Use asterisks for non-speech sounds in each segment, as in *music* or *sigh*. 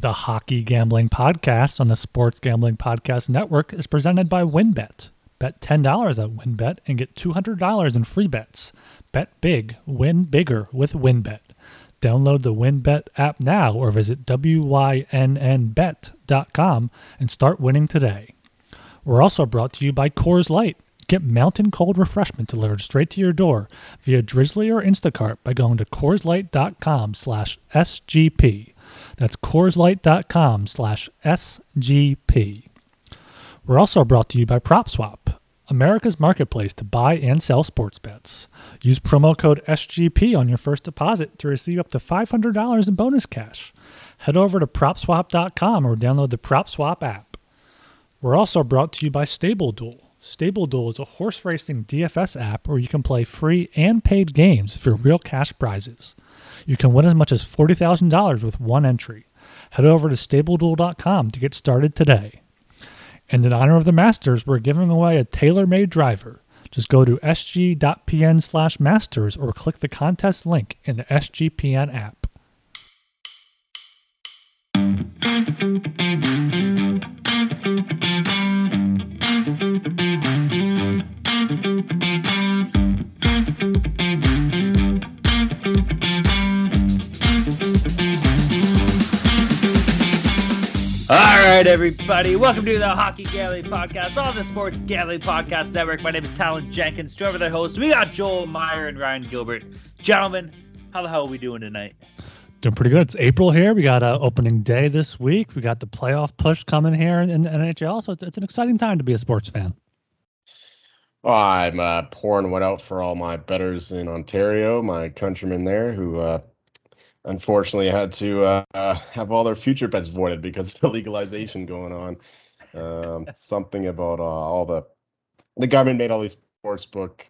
The Hockey Gambling Podcast on the Sports Gambling Podcast Network is presented by WynnBET. Bet $10 at WynnBET and get $200 in free bets. Bet big, win bigger with WynnBET. Download the WynnBET app now or visit WYNNBet.com and start winning today. We're also brought to you by Coors Light. Get mountain cold refreshment delivered straight to your door via Drizly or Instacart by going to CoorsLight.com slash SGP. That's CoorsLight.com slash SGP. We're also brought to you by PropSwap, America's marketplace to buy and sell sports bets. Use promo code SGP on your first deposit to receive up to $500 in bonus cash. Head over to PropSwap.com or download the PropSwap app. We're also brought to you by Stable Duel. Stable Duel is a horse racing DFS app where you can play free and paid games for real cash prizes. You can win as much as $40,000 with one entry. Head over to StableDuel.com to get started today. And in honor of the Masters, we're giving away a tailor-made driver. Just go to sg.pn slash masters or click the contest link in the SGPN app. All right, everybody. Welcome to the Hockey Gambling Podcast on the Sports Gambling Podcast Network. My name is Talon Jenkins. Join with our host, we got Joel Meyer and Ryan Gilbert. Gentlemen, how the hell are we doing tonight? Doing pretty good. It's April here. We got uh, opening day this week. We got the playoff push coming here in the NHL. So it's, it's an exciting time to be a sports fan. Well, I'm uh, pouring one out for all my betters in Ontario, my countrymen there who uh, unfortunately had to uh, *laughs* have all their future bets voided because of the *laughs* legalization going on. Um, something about uh, all the the government made all these sports book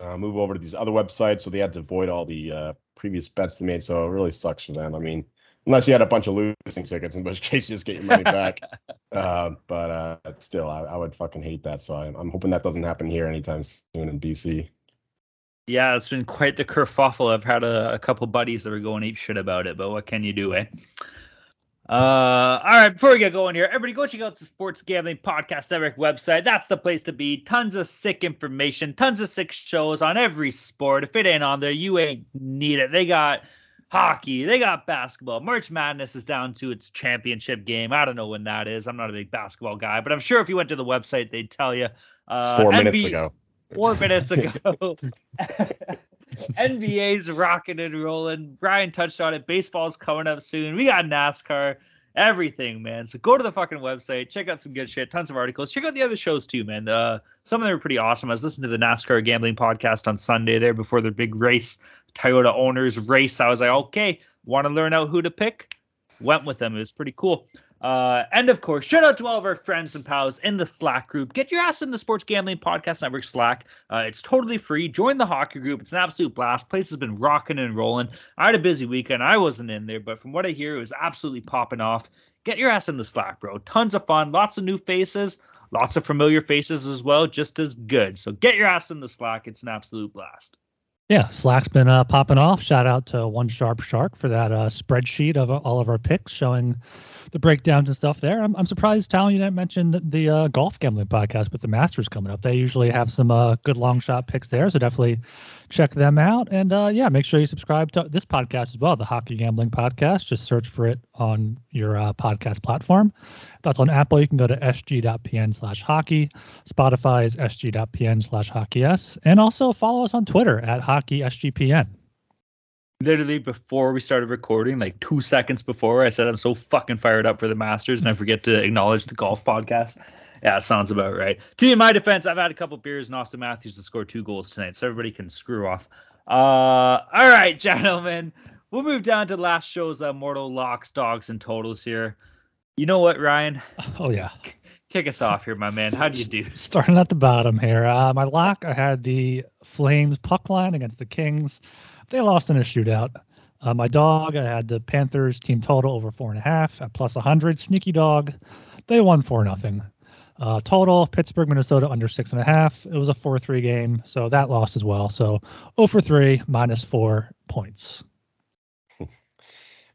uh, move over to these other websites, so they had to void all the uh, previous bets they made. So it really sucks for them. I mean, unless you had a bunch of losing tickets, in which *laughs* case you just get your money back. uh, but uh, still, I, I, would fucking hate that. So I, I'm hoping that doesn't happen here anytime soon in BC. Yeah, it's been quite the kerfuffle. I've had a, a couple buddies that were going ape shit about it, but what can you do, eh? Uh, all right, before we get going here, everybody go check out the Sports Gambling Podcast Network website. That's the place to be. Tons of sick information, tons of sick shows on every sport. If it ain't on there, you ain't need it. They got hockey, they got basketball. March Madness is down to its championship game. I don't know when that is. I'm not a big basketball guy, but I'm sure if you went to the website, they'd tell you. Uh, it's four NBA, minutes ago. Four minutes *laughs* ago. NBA's rocking and rolling. Brian touched on it. Baseball's coming up soon. We got NASCAR, everything, man. So go to the fucking website, check out some good shit, tons of articles. Check out the other shows too, man. Uh, some of them are pretty awesome. I was listening to the NASCAR gambling podcast on Sunday there before their big race, Toyota owners race. I was like, okay, want to learn out who to pick? Went with them. It was pretty cool. Uh, and of course, shout out to all of our friends and pals in the Slack group. Get your ass in the Sports Gambling Podcast Network Slack. Uh, it's totally free. Join the hockey group. It's an absolute blast. Place has been rocking and rolling. I had a busy weekend. I wasn't in there, but from what I hear, it was absolutely popping off. Get your ass in the Slack, bro. Tons of fun. Lots of new faces. Lots of familiar faces as well. Just as good. So get your ass in the Slack. It's an absolute blast. Yeah, Slack's been uh, popping off. Shout out to One Sharp Shark for that uh, spreadsheet of all of our picks showing the breakdowns and stuff there. I'm, I'm surprised, Tal, you didn't mention the, the uh, golf gambling podcast with the Masters coming up. They usually have some uh, good long shot picks there, so definitely check them out. And uh, yeah, make sure you subscribe to this podcast as well, the Hockey Gambling Podcast. Just search for it on your uh, podcast platform. If that's on Apple, you can go to sg.pn slash hockey. Spotify is sg.pn slash hockey s. And also follow us on Twitter at hockey sgpn literally before we started recording, like two seconds before, I said I'm so fucking fired up for the Masters, and I forget to acknowledge the golf podcast. Yeah, sounds about right. To be in my defense, I've had a couple beers and Auston Matthews to score two goals tonight, so everybody can screw off. Uh, all right, *laughs* gentlemen, we'll move down to last show's uh, mortal locks, dogs, and totals here. You know what, Ryan? Oh yeah. *laughs* Kick us off here, my man. How do you do? *laughs* Starting at the bottom here. Uh, my lock, I had the Flames puck line against the Kings they lost in a shootout. Uh, my dog, I had the Panthers team total over four and a half at plus 100. Sneaky dog, they won four nothing. Uh, total Pittsburgh, Minnesota under six and a half. It was a 4 3 game, so that lost as well. So 0 for 3, minus four points. *laughs*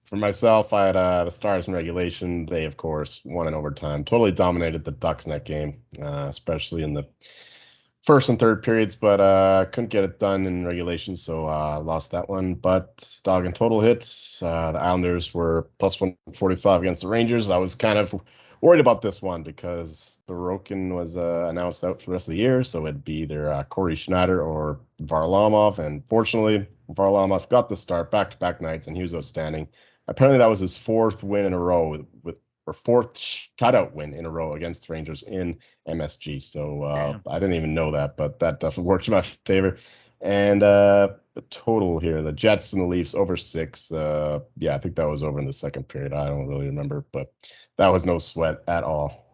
for myself, I had uh, the Stars in regulation. They, of course, won in overtime. Totally dominated the Ducks that game, uh, especially in the first and third periods, but uh, couldn't get it done in regulation, so uh, lost that one. But dog and total hits, uh, the Islanders were plus 145 against the Rangers. I was kind of worried about this one because Sorokin was uh, announced out for the rest of the year, so it'd be either uh, Cory Schneider or Varlamov. And fortunately, Varlamov got the start back to back nights, and he was outstanding. Apparently, that was his fourth win in a row with, with or fourth shutout win in a row against the Rangers in MSG. So uh, I didn't even know that, but that definitely *laughs* works in my favor. And uh, the total here, the Jets and the Leafs over six. Uh, yeah, I think that was over in the second period. I don't really remember, but that was no sweat at all.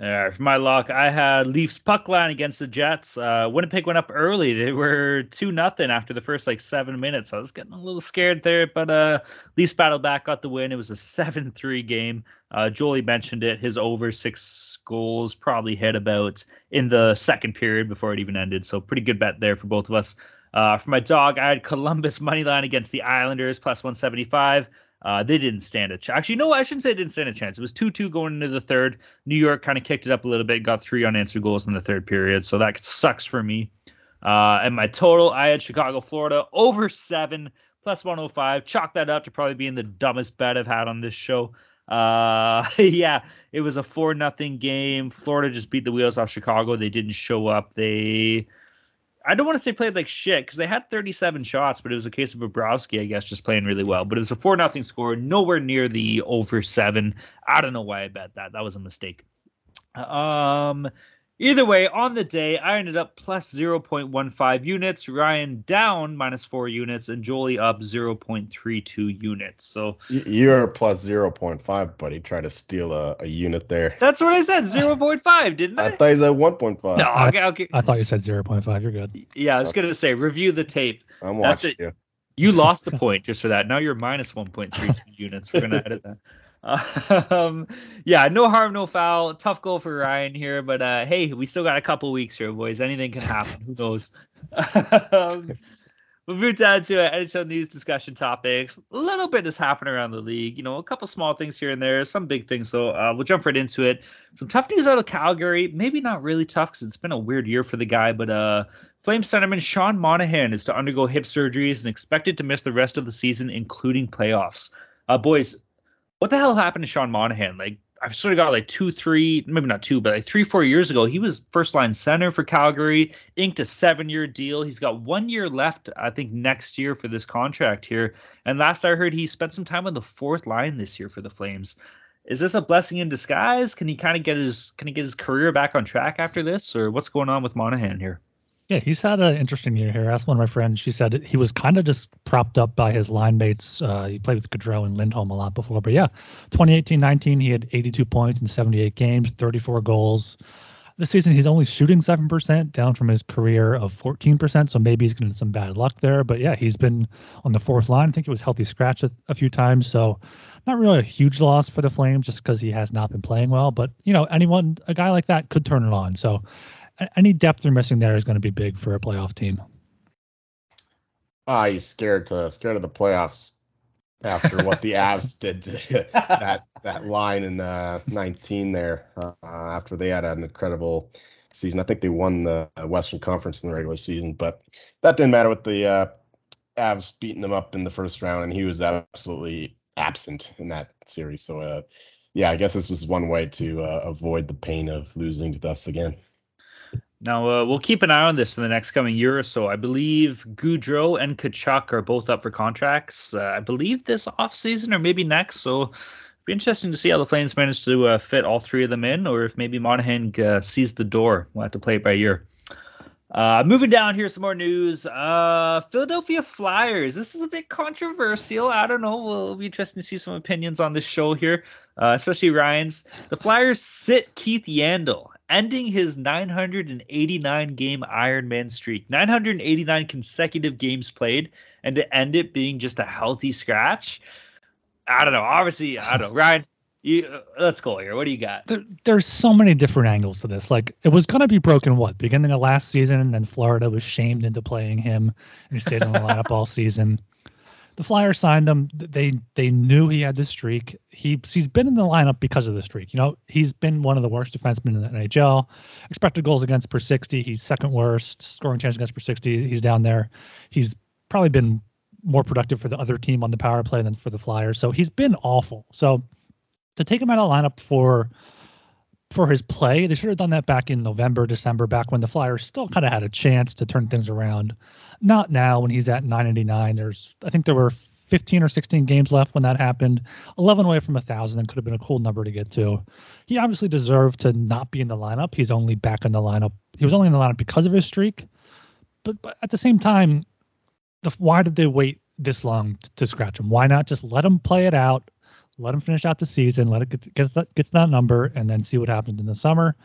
Uh, for my luck, I had Leafs puck line against the Jets. Uh, Winnipeg went up early. They were two nothing after the first like seven minutes. I was getting a little scared there, but uh, Leafs battled back, got the win. It was a *laughs* seven three game. Uh, Jolie mentioned it. His over six goals probably hit about in the second period before it even ended. So pretty good bet there for both of us. Uh, for my dog, I had Columbus money line against the Islanders plus one seventy five. Uh, they didn't stand a chance. Actually, no, I shouldn't say they didn't stand a chance. It was 2 2 going into the third. New York kind of kicked it up a little bit, got three unanswered goals in the third period. So that sucks for me. Uh, and my total, I had Chicago, Florida over seven, plus 105. Chalk that up to probably being the dumbest bet I've had on this show. Uh, *laughs* yeah, it was a 4 nothing game. Florida just beat the wheels off Chicago. They didn't show up. They I don't want to say played like shit because they had 37 shots, but it was a case of Bobrovsky, I guess, just playing really well. But it was a four nothing score, nowhere near the over seven. I don't know why I bet that. That was a mistake. Um, Either way, on the day, I ended up plus 0.15 units, Ryan down minus 4 units, and Jolie up 0.32 units. So you're plus 0.5, buddy. Try to steal a, a unit there. That's what I said, 0.5, didn't I? I thought you said 1.5. No, okay, okay. I thought you said 0.5. You're good. Yeah, I was going to say, review the tape. I'm watching That's it. you. You lost the point just for that. Now you're minus 1.32 *laughs* units. We're going to edit that. *laughs* Um, yeah, no harm, no foul. Tough goal for Ryan here, but uh, hey, we still got a couple weeks here, boys. Anything can happen. Who knows? *laughs* um, we'll move down to uh, NHL news discussion topics. A little bit has happened around the league. You know, a couple small things here and there, some big things. So uh, we'll jump right into it. Some tough news out of Calgary. Maybe not really tough because it's been a weird year for the guy, but uh, Flame centerman Sean Monahan is to undergo hip surgeries and expected to miss the rest of the season, including playoffs. Uh, boys, what the hell happened to Sean Monahan? Like I've sort of got like two, three, maybe not two, but like three, four years ago, he was first line center for Calgary, inked a seven year deal. He's got one year left, I think, next year for this contract here. And last I heard, he spent some time on the fourth line this year for the Flames. Is this a blessing in disguise? Can he kind of get his can he get his career back on track after this, or what's going on with Monahan here? Yeah, he's had an interesting year here. I asked one of my friends. She said he was kind of just propped up by his line mates. Uh, he played with Gaudreau and Lindholm a lot before. But yeah, 2018-19, he had 82 points in 78 games, 34 goals. This season, he's only shooting 7%, down from his career of 14%. So maybe he's getting some bad luck there. But yeah, he's been on the fourth line. I think it was healthy scratch a, a few times. So not really a huge loss for the Flames just because he has not been playing well. But, you know, anyone, a guy like that could turn it on. So any depth they're missing there is going to be big for a playoff team. Ah, he's scared to scared of the playoffs after what the *laughs* Avs did to *laughs* that that line in uh, 19 there. Uh, after they had an incredible season, I think they won the Western Conference in the regular season, but that didn't matter with the uh, Avs beating them up in the first round, and he was absolutely absent in that series. So, uh, yeah, I guess this was one way to uh, avoid the pain of losing to us again. Now uh, we'll keep an eye on this in the next coming year or so. I believe Gaudreau and Tkachuk are both up for contracts. Uh, I believe this offseason or maybe next. So it'd be interesting to see how the Flames manage to uh, fit all three of them in, or if maybe Monahan uh, sees the door. We'll have to play it by ear. Uh, moving down here, some more news. Uh, Philadelphia Flyers. This is a bit controversial. I don't know. We'll be interesting to see some opinions on this show here, especially Ryan's. The Flyers sit Keith Yandle, ending his 989 game Ironman streak. 989 consecutive games played, and to end it being just a healthy scratch. I don't know. Obviously, I don't know. Ryan, you, uh, let's go here. What do you got? There, there's so many different angles to this. Like it was gonna be broken what beginning of last season, and then Florida was shamed into playing him, and he stayed in the lineup all season. The Flyers signed him. They they knew he had this streak. He he's been in the lineup because of the streak. You know, he's been one of the worst defensemen in the NHL. Expected goals against per 60, he's second worst. Scoring chance against per 60, he's down there. He's probably been more productive for the other team on the power play than for the Flyers. So he's been awful. So to take him out of lineup for for his play, they should have done that back in November, December, back when the Flyers still kind of had a chance to turn things around. Not now when he's at 989. There's I think there were 15 or 16 games left when that happened. 11 away from a thousand and could have been a cool number to get to. He obviously deserved to not be in the lineup. He's only back in the lineup. He was only in the lineup because of his streak. But, but at the same time, the, why did they wait this long to scratch him? Why not just let him play it out? Let him finish out the season. Let it get, get, get to that number, and then see what happens in the summer.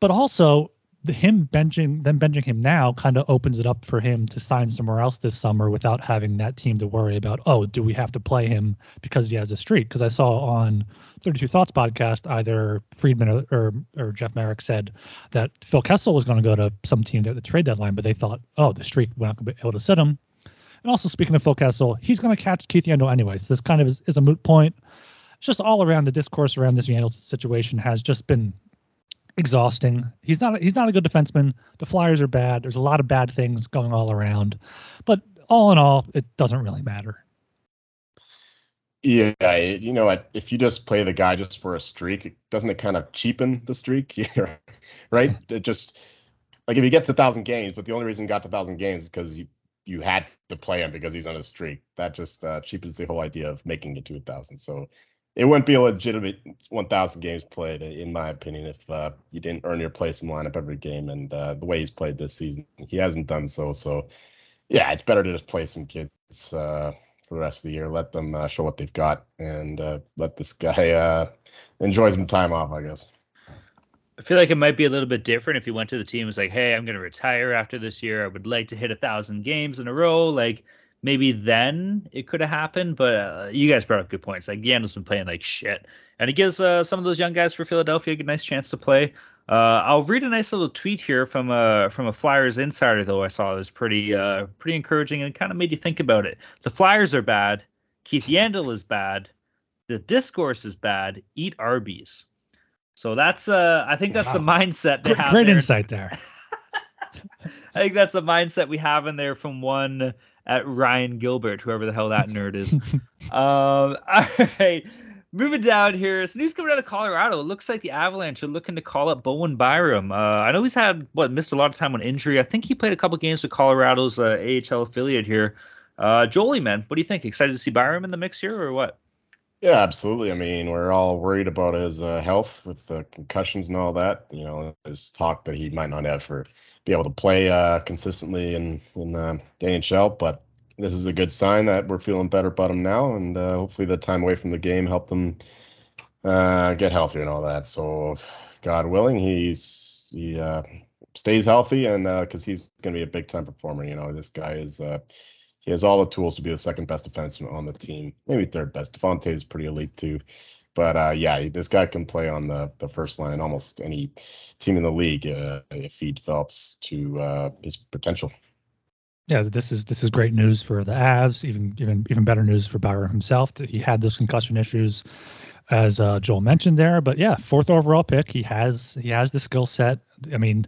But also, the him benching them benching him now kind of opens it up for him to sign somewhere else this summer without having that team to worry about oh do we have to play him because he has a streak because i saw on 32 thoughts podcast either friedman or, or, or jeff Marek said that phil kessel was going to go to some team at the trade deadline but they thought oh the streak we're not going to be able to sit him and also speaking of kessel he's going to catch keith yandle anyway so this kind of is, is a moot point it's just all around the discourse around this Yandle situation has just been exhausting. He's not he's not a good defenseman. The Flyers are bad. There's a lot of bad things going all around. But all in all, it doesn't really matter. Yeah, you know? If you just play the guy just for a streak, doesn't it kind of cheapen the streak? *laughs* right? It just like if he gets a thousand games, but the only reason he got to thousand games is because you you had to play him because he's on a streak. That just uh, cheapens the whole idea of making it to a thousand. So it wouldn't be a legitimate 1,000 games played, in my opinion, if uh, you didn't earn your place in lineup every game. And uh, the way he's played this season, he hasn't done so. So, yeah, it's better to just play some kids uh, for the rest of the year. Let them uh, show what they've got, and uh, let this guy uh, enjoy some time off, I guess. I feel like it might be a little bit different if he went to the team and was like, "Hey, I'm going to retire after this year. I would like to hit a thousand games in a row." Like maybe then it could have happened. But uh, you guys brought up good points. Like Yandle's been playing like shit, and it gives uh, some of those young guys for Philadelphia a nice chance to play. Uh, I'll read a nice little tweet here from a from a Flyers insider though I saw it was pretty uh, pretty encouraging and kind of made you think about it. The Flyers are bad. Keith Yandle is bad. The discourse is bad. Eat Arby's. So that's uh I think that's wow. the mindset they great, have. Great there. insight there. *laughs* I think that's the mindset we have in there from one at Ryan Gilbert, whoever the hell that nerd is. *laughs* um, *laughs* all right. Moving down here, so news coming out of Colorado. It looks like the Avalanche are looking to call up Bowen Byram. Uh, I know he's had what missed a lot of time on injury. I think he played a couple games with Colorado's uh, AHL affiliate here. Uh, Jolie, man, what do you think? Excited to see Byram in the mix here, or what? Yeah, absolutely. I mean, we're all worried about his uh, health with the concussions and all that. You know, there's talk that he might not ever be able to play uh, consistently in in uh, the NHL, but this is a good sign that we're feeling better about him now, and uh, hopefully the time away from the game helped him uh, get healthier and all that. So, God willing, he's he uh, stays healthy, and because he's going to be a big time performer. You know, this guy is he has all the tools to be the second best defenseman on the team, maybe third best. Devon Toews is pretty elite too. But uh, yeah, this guy can play on the, the first line almost any team in the league uh, if he develops to uh, his potential yeah, this is this is great news for the Avs. Even even even better news for Bauer himself that he had those concussion issues, as uh, Joel mentioned there. But yeah, fourth overall pick. He has he has the skill set. I mean,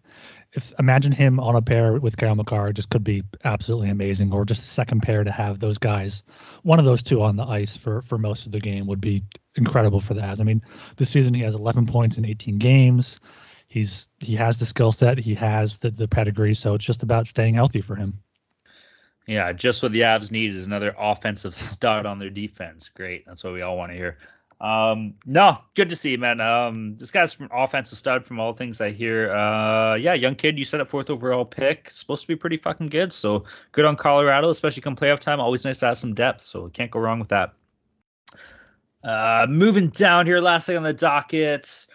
if imagine him on a pair with Cale Makar just could be absolutely amazing, or just a second pair to have those guys, one of those two on the ice for for most of the game would be incredible for the Avs. I mean, this season he has 11 points in 18 games. He's he has the skill set, he has the the pedigree, so it's just about staying healthy for him. Yeah, just what the Avs need is another offensive stud on their defense. Great. That's what we all want to hear. Um, no, good to see, you, man. Um, this guy's from offensive stud from all things I hear. Uh, yeah, young kid, you said it fourth overall pick. Supposed to be pretty fucking good. So good on Colorado, especially come playoff time. Always nice to have some depth. So can't go wrong with that. Uh, moving down here, last thing on the docket.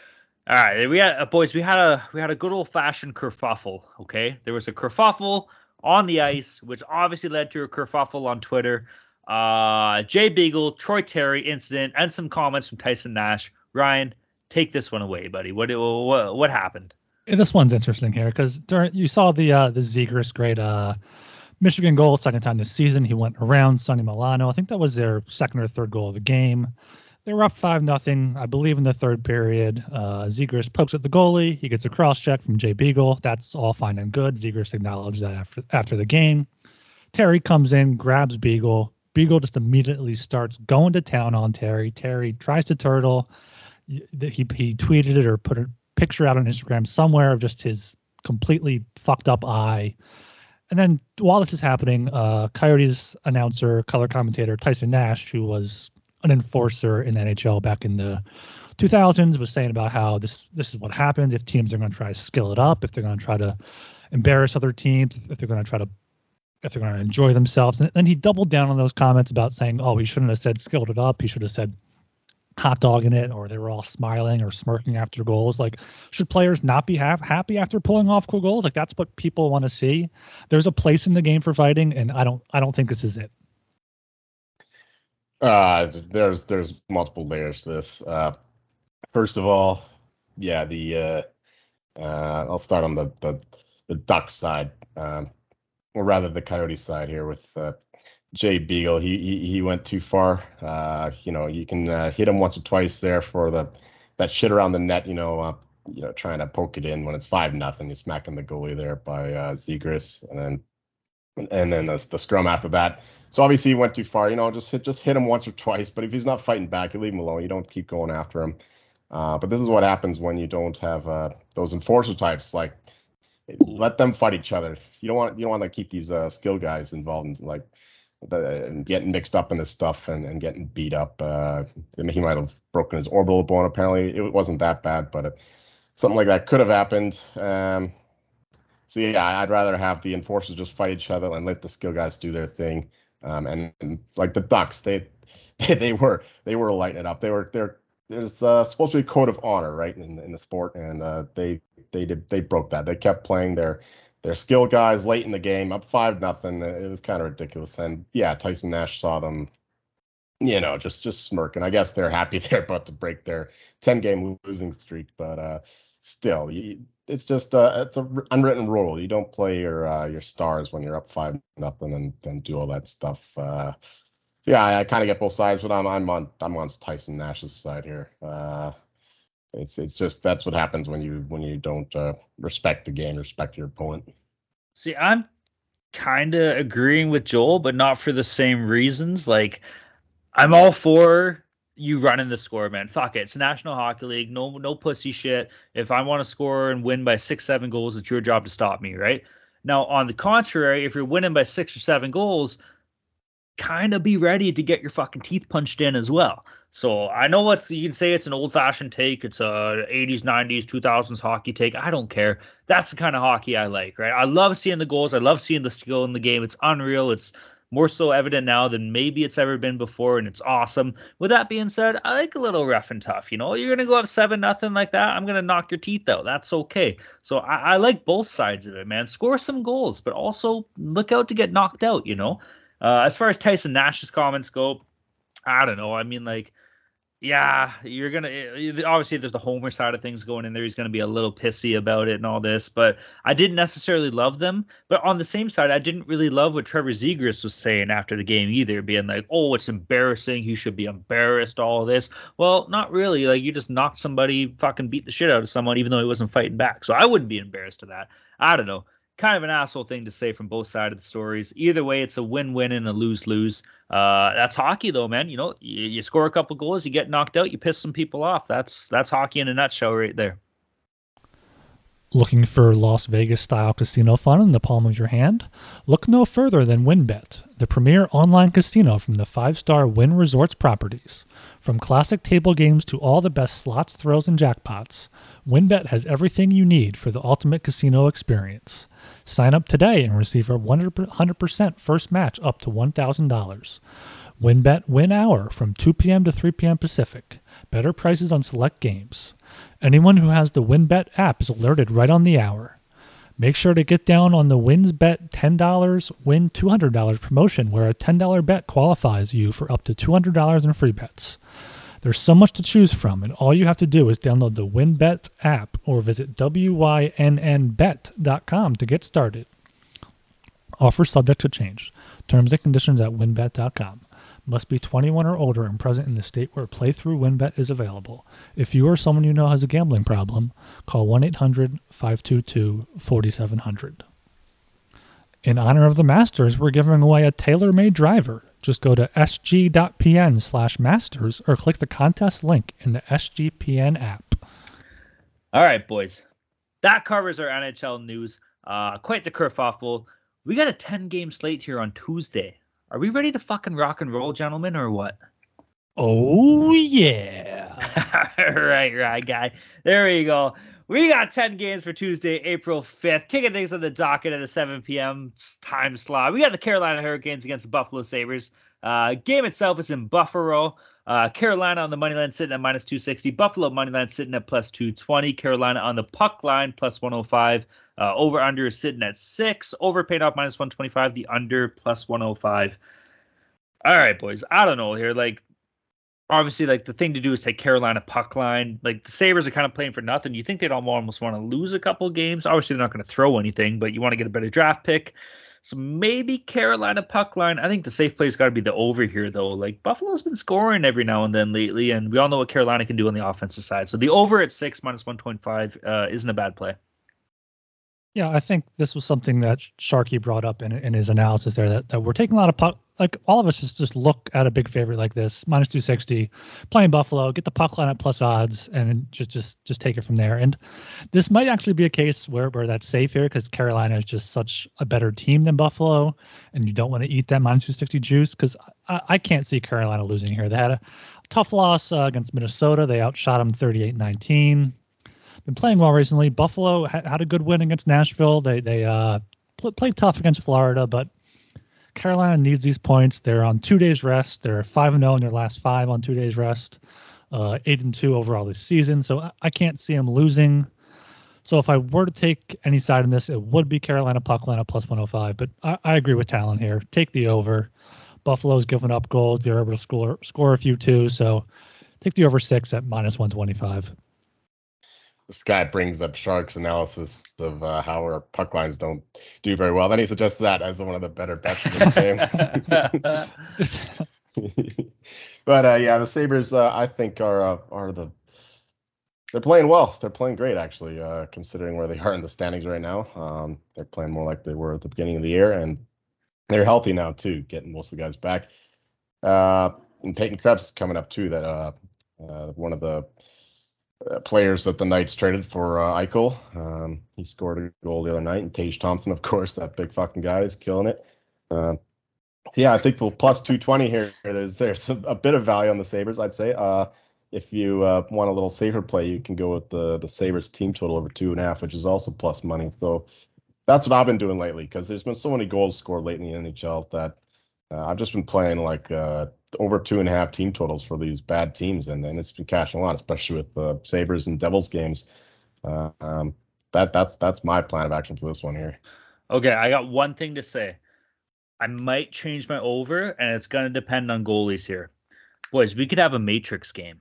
All right, we had uh, boys. We had a we had a good old fashioned kerfuffle. Okay, there was a kerfuffle on the ice, which obviously led to a kerfuffle on Twitter. Uh, Jay Beagle, Troy Terry incident, and some comments from Tyson Nash. Ryan, take this one away, buddy. What what, what happened? Yeah, this one's interesting here because during you saw the uh, the Zegras great uh, Michigan goal, second time this season. He went around Sonny Milano. I think that was their second or third goal of the game. They were up five nothing, I believe, in the third period. Uh, Zegras pokes at the goalie. He gets a cross check from Jay Beagle. That's all fine and good. Zegras acknowledged that after after the game. Terry comes in, grabs Beagle. Beagle just immediately starts going to town on Terry. Terry tries to turtle. He, he tweeted it or put a picture out on Instagram somewhere of just his completely fucked up eye. And then while this is happening, uh, Coyotes announcer, color commentator Tyson Nash, who was an enforcer in the NHL back in the 2000s, was saying about how this this is what happens if teams are going to try to skill it up, if they're going to try to embarrass other teams, if they're going to try to if they're going to enjoy themselves. And then he doubled down on those comments about saying, "Oh, he shouldn't have said skilled it up. He should have said hot dog in it, or they were all smiling or smirking after goals. Like, should players not be ha- happy after pulling off cool goals? Like, that's what people want to see. There's a place in the game for fighting, and I don't, I don't think this is it. Uh, there's there's multiple layers to this. Uh, first of all, yeah, the uh, uh, I'll start on the the the duck side, um, or rather the coyote side here with uh, Jay Beagle, he, he he went too far. Uh, you know, you can uh, hit him once or twice there for the that shit around the net. You know, uh, you know, trying to poke it in when it's five nothing. You're smacking the goalie there by uh, Zegras, and then and then the, the scrum after that. So obviously he went too far. You know, just hit just hit him once or twice. But if he's not fighting back, you leave him alone. You don't keep going after him. Uh, but this is what happens when you don't have uh, those enforcer types. Like, let them fight each other. You don't want you don't want to keep these uh, skill guys involved. In, like the, and getting mixed up in this stuff and, and getting beat up. Uh, I mean, he might have broken his orbital bone. Apparently, it wasn't that bad, but it, something like that could have happened. Um, so yeah, I'd rather have the enforcers just fight each other and let the skill guys do their thing. Um, and, and, like the Ducks, they *laughs* they were they were lighting it up. They were they're there's uh, supposed to be a code of honor, right, in, in the sport, and uh, they they did they broke that. They kept playing their their skill guys late in the game, up five nothing. It was kind of ridiculous. And yeah, Tyson Nash saw them, you know, just just smirking. I guess they're happy *laughs* they're about to break their ten game losing streak, but uh, still, it's just uh, it's a unwritten rule. You don't play your uh, your stars when you're up five nothing and then do all that stuff. Uh, yeah, I, I kind of get both sides, but I'm I'm on I'm on Tyson Nash's side here. Uh, it's it's just that's what happens when you when you don't uh, respect the game, respect your opponent. See, I'm kind of agreeing with Joel, but not for the same reasons. Like, I'm all for you running the score, man. Fuck it. It's National Hockey League. No, no pussy shit. If I want to score and win by six, seven goals, it's your job to stop me, right? Now, on the contrary, if you're winning by six or seven goals, kind of be ready to get your fucking teeth punched in as well. So I know what's you can say it's an old fashioned take, it's a 80s, 90s, 2000s hockey take. I don't care. That's the kind of hockey I like, right? I love seeing the goals. I love seeing the skill in the game. It's unreal. It's more so evident now than maybe it's ever been before, and it's awesome. With that being said, I like a little rough and tough. You know, you're gonna go up seven nothing like that. I'm gonna knock your teeth out. That's okay. So I, I like both sides of it, man. Score some goals, but also look out to get knocked out. You know. Uh, as far as Tyson Nash's comments go, I don't know. I mean, like, yeah, you're gonna obviously there's the Homer side of things going in there. He's gonna be a little pissy about it and all this, but I didn't necessarily love them. But on the same side, I didn't really love what Trevor Zegras was saying after the game either, being like, "Oh, it's embarrassing. He should be embarrassed." All this. Well, not really. Like you just knocked somebody, fucking beat the shit out of someone, even though he wasn't fighting back. So I wouldn't be embarrassed to that. I don't know kind of an asshole thing to say from both sides of the stories. Either way, it's a win-win and a lose-lose. Uh, that's hockey, though, man. You know, you, you, score a couple goals, you get knocked out, you piss some people off. That's that's hockey in a nutshell, right there. Looking for Las Vegas style casino fun in the palm of your hand? Look no further than WynnBET, the premier online casino from the five star Wynn Resorts properties. From classic table games to all the best slots, thrills, and jackpots, WynnBET has everything you need for the ultimate casino experience. Sign up today and receive a 100% first match up to $1,000. WynnBET Win Hour from 2 p.m. to 3 p.m. Pacific. Better prices on select games. Anyone who has the WynnBET app is alerted right on the hour. Make sure to get down on the Wins Bet $10 win $200 promotion where a $10 bet qualifies you for up to $200 in free bets. There's so much to choose from, and all you have to do is download the WynnBET app or visit WYNNBet.com to get started. Offer subject to change. Terms and conditions at wynnbet.com. Must be 21 or older and present in the state where playthrough WynnBET is available. If you or someone you know has a gambling problem, call 1 800 522 4700. In honor of the Masters, we're giving away a tailor made driver. Just go to sg.pn slash masters or click the contest link in the SGPN app. All right, boys. That covers our NHL news. Uh, quite the kerfuffle. We got a 10 game slate here on Tuesday. Are we ready to fucking rock and roll, gentlemen, or what? Oh, yeah. *laughs* right, right, guy. There we go. We got 10 games for Tuesday, April 5th. Kicking things on the docket at the 7 p.m. time slot. We got the Carolina Hurricanes against the Buffalo Sabres. Uh, game itself is in Buffalo. Uh, Carolina on the money line sitting at minus 260. Buffalo money line sitting at plus 220. Carolina on the puck line plus 105. Uh, over under is sitting at six. Over paid off minus 125. The under plus 105. All right, boys. I don't know here. Like, obviously, like the thing to do is take Carolina puck line. Like the Sabres are kind of playing for nothing. You think they'd almost want to lose a couple games. Obviously, they're not going to throw anything, but you want to get a better draft pick. So maybe Carolina puck line. I think the safe play's got to be the over here, though. Like Buffalo's been scoring every now and then lately, and we all know what Carolina can do on the offensive side. So the over at six minus one twenty five uh, isn't a bad play. Yeah, I think this was something that Sharky brought up in, in his analysis there that, that we're taking a lot of puck. Like all of us just, just look at a big favorite like this, minus 260, playing Buffalo, get the puck line at plus odds, and just just just take it from there. And this might actually be a case where, where that's safe here because Carolina is just such a better team than Buffalo, and you don't want to eat that minus 260 juice because I, I can't see Carolina losing here. They had a tough loss uh, against Minnesota. They outshot them 38 19 been playing well recently. Buffalo ha- had a good win against Nashville. They they uh, pl- played tough against Florida, but Carolina needs these points. They're on two days rest. They're five and zero in their last five on two days rest. Uh, eight and two overall this season. So I, can't see them losing. So if I were to take any side in this, it would be Carolina puck line at plus 105. But I, I agree with Talon here. Take the over. Buffalo's given up goals. They're able to score score a few too. So take the over six at minus 125 this guy brings up Sharks analysis of uh, how our puck lines don't do very well. Then he suggests that as one of the better bets in this game. *laughs* but uh, yeah, the Sabres uh, I think are uh, are the they're playing well. They're playing great actually, uh, considering where they are in the standings right now. Um, they're playing more like they were at the beginning of the year, and they're healthy now too, getting most of the guys back. Uh, and Peyton Krebs is coming up too. That one of the players that the Knights traded for uh, Eichel. Um, he scored a goal the other night, and Tage Thompson, *laughs* of course, that big fucking guy is killing it. Uh, yeah, I think we'll plus 220 here. There's there's a, a, bit of value on the Sabres, I'd say. Uh, if you uh, want a little safer play, you can go with the the Sabres team total over two and a half, which is also plus money. So that's what I've been doing lately because there's been so many goals scored lately in the NHL that uh, I've just been playing like uh, over two and a half team totals for these bad teams, and, and it's been cashing a lot, especially with the Sabres and Devils games. Uh, um, that that's that's my plan of action for this one here. Okay, I got one thing to say. I might change my over, and it's going to depend on goalies here. Boys, we could have a matrix game.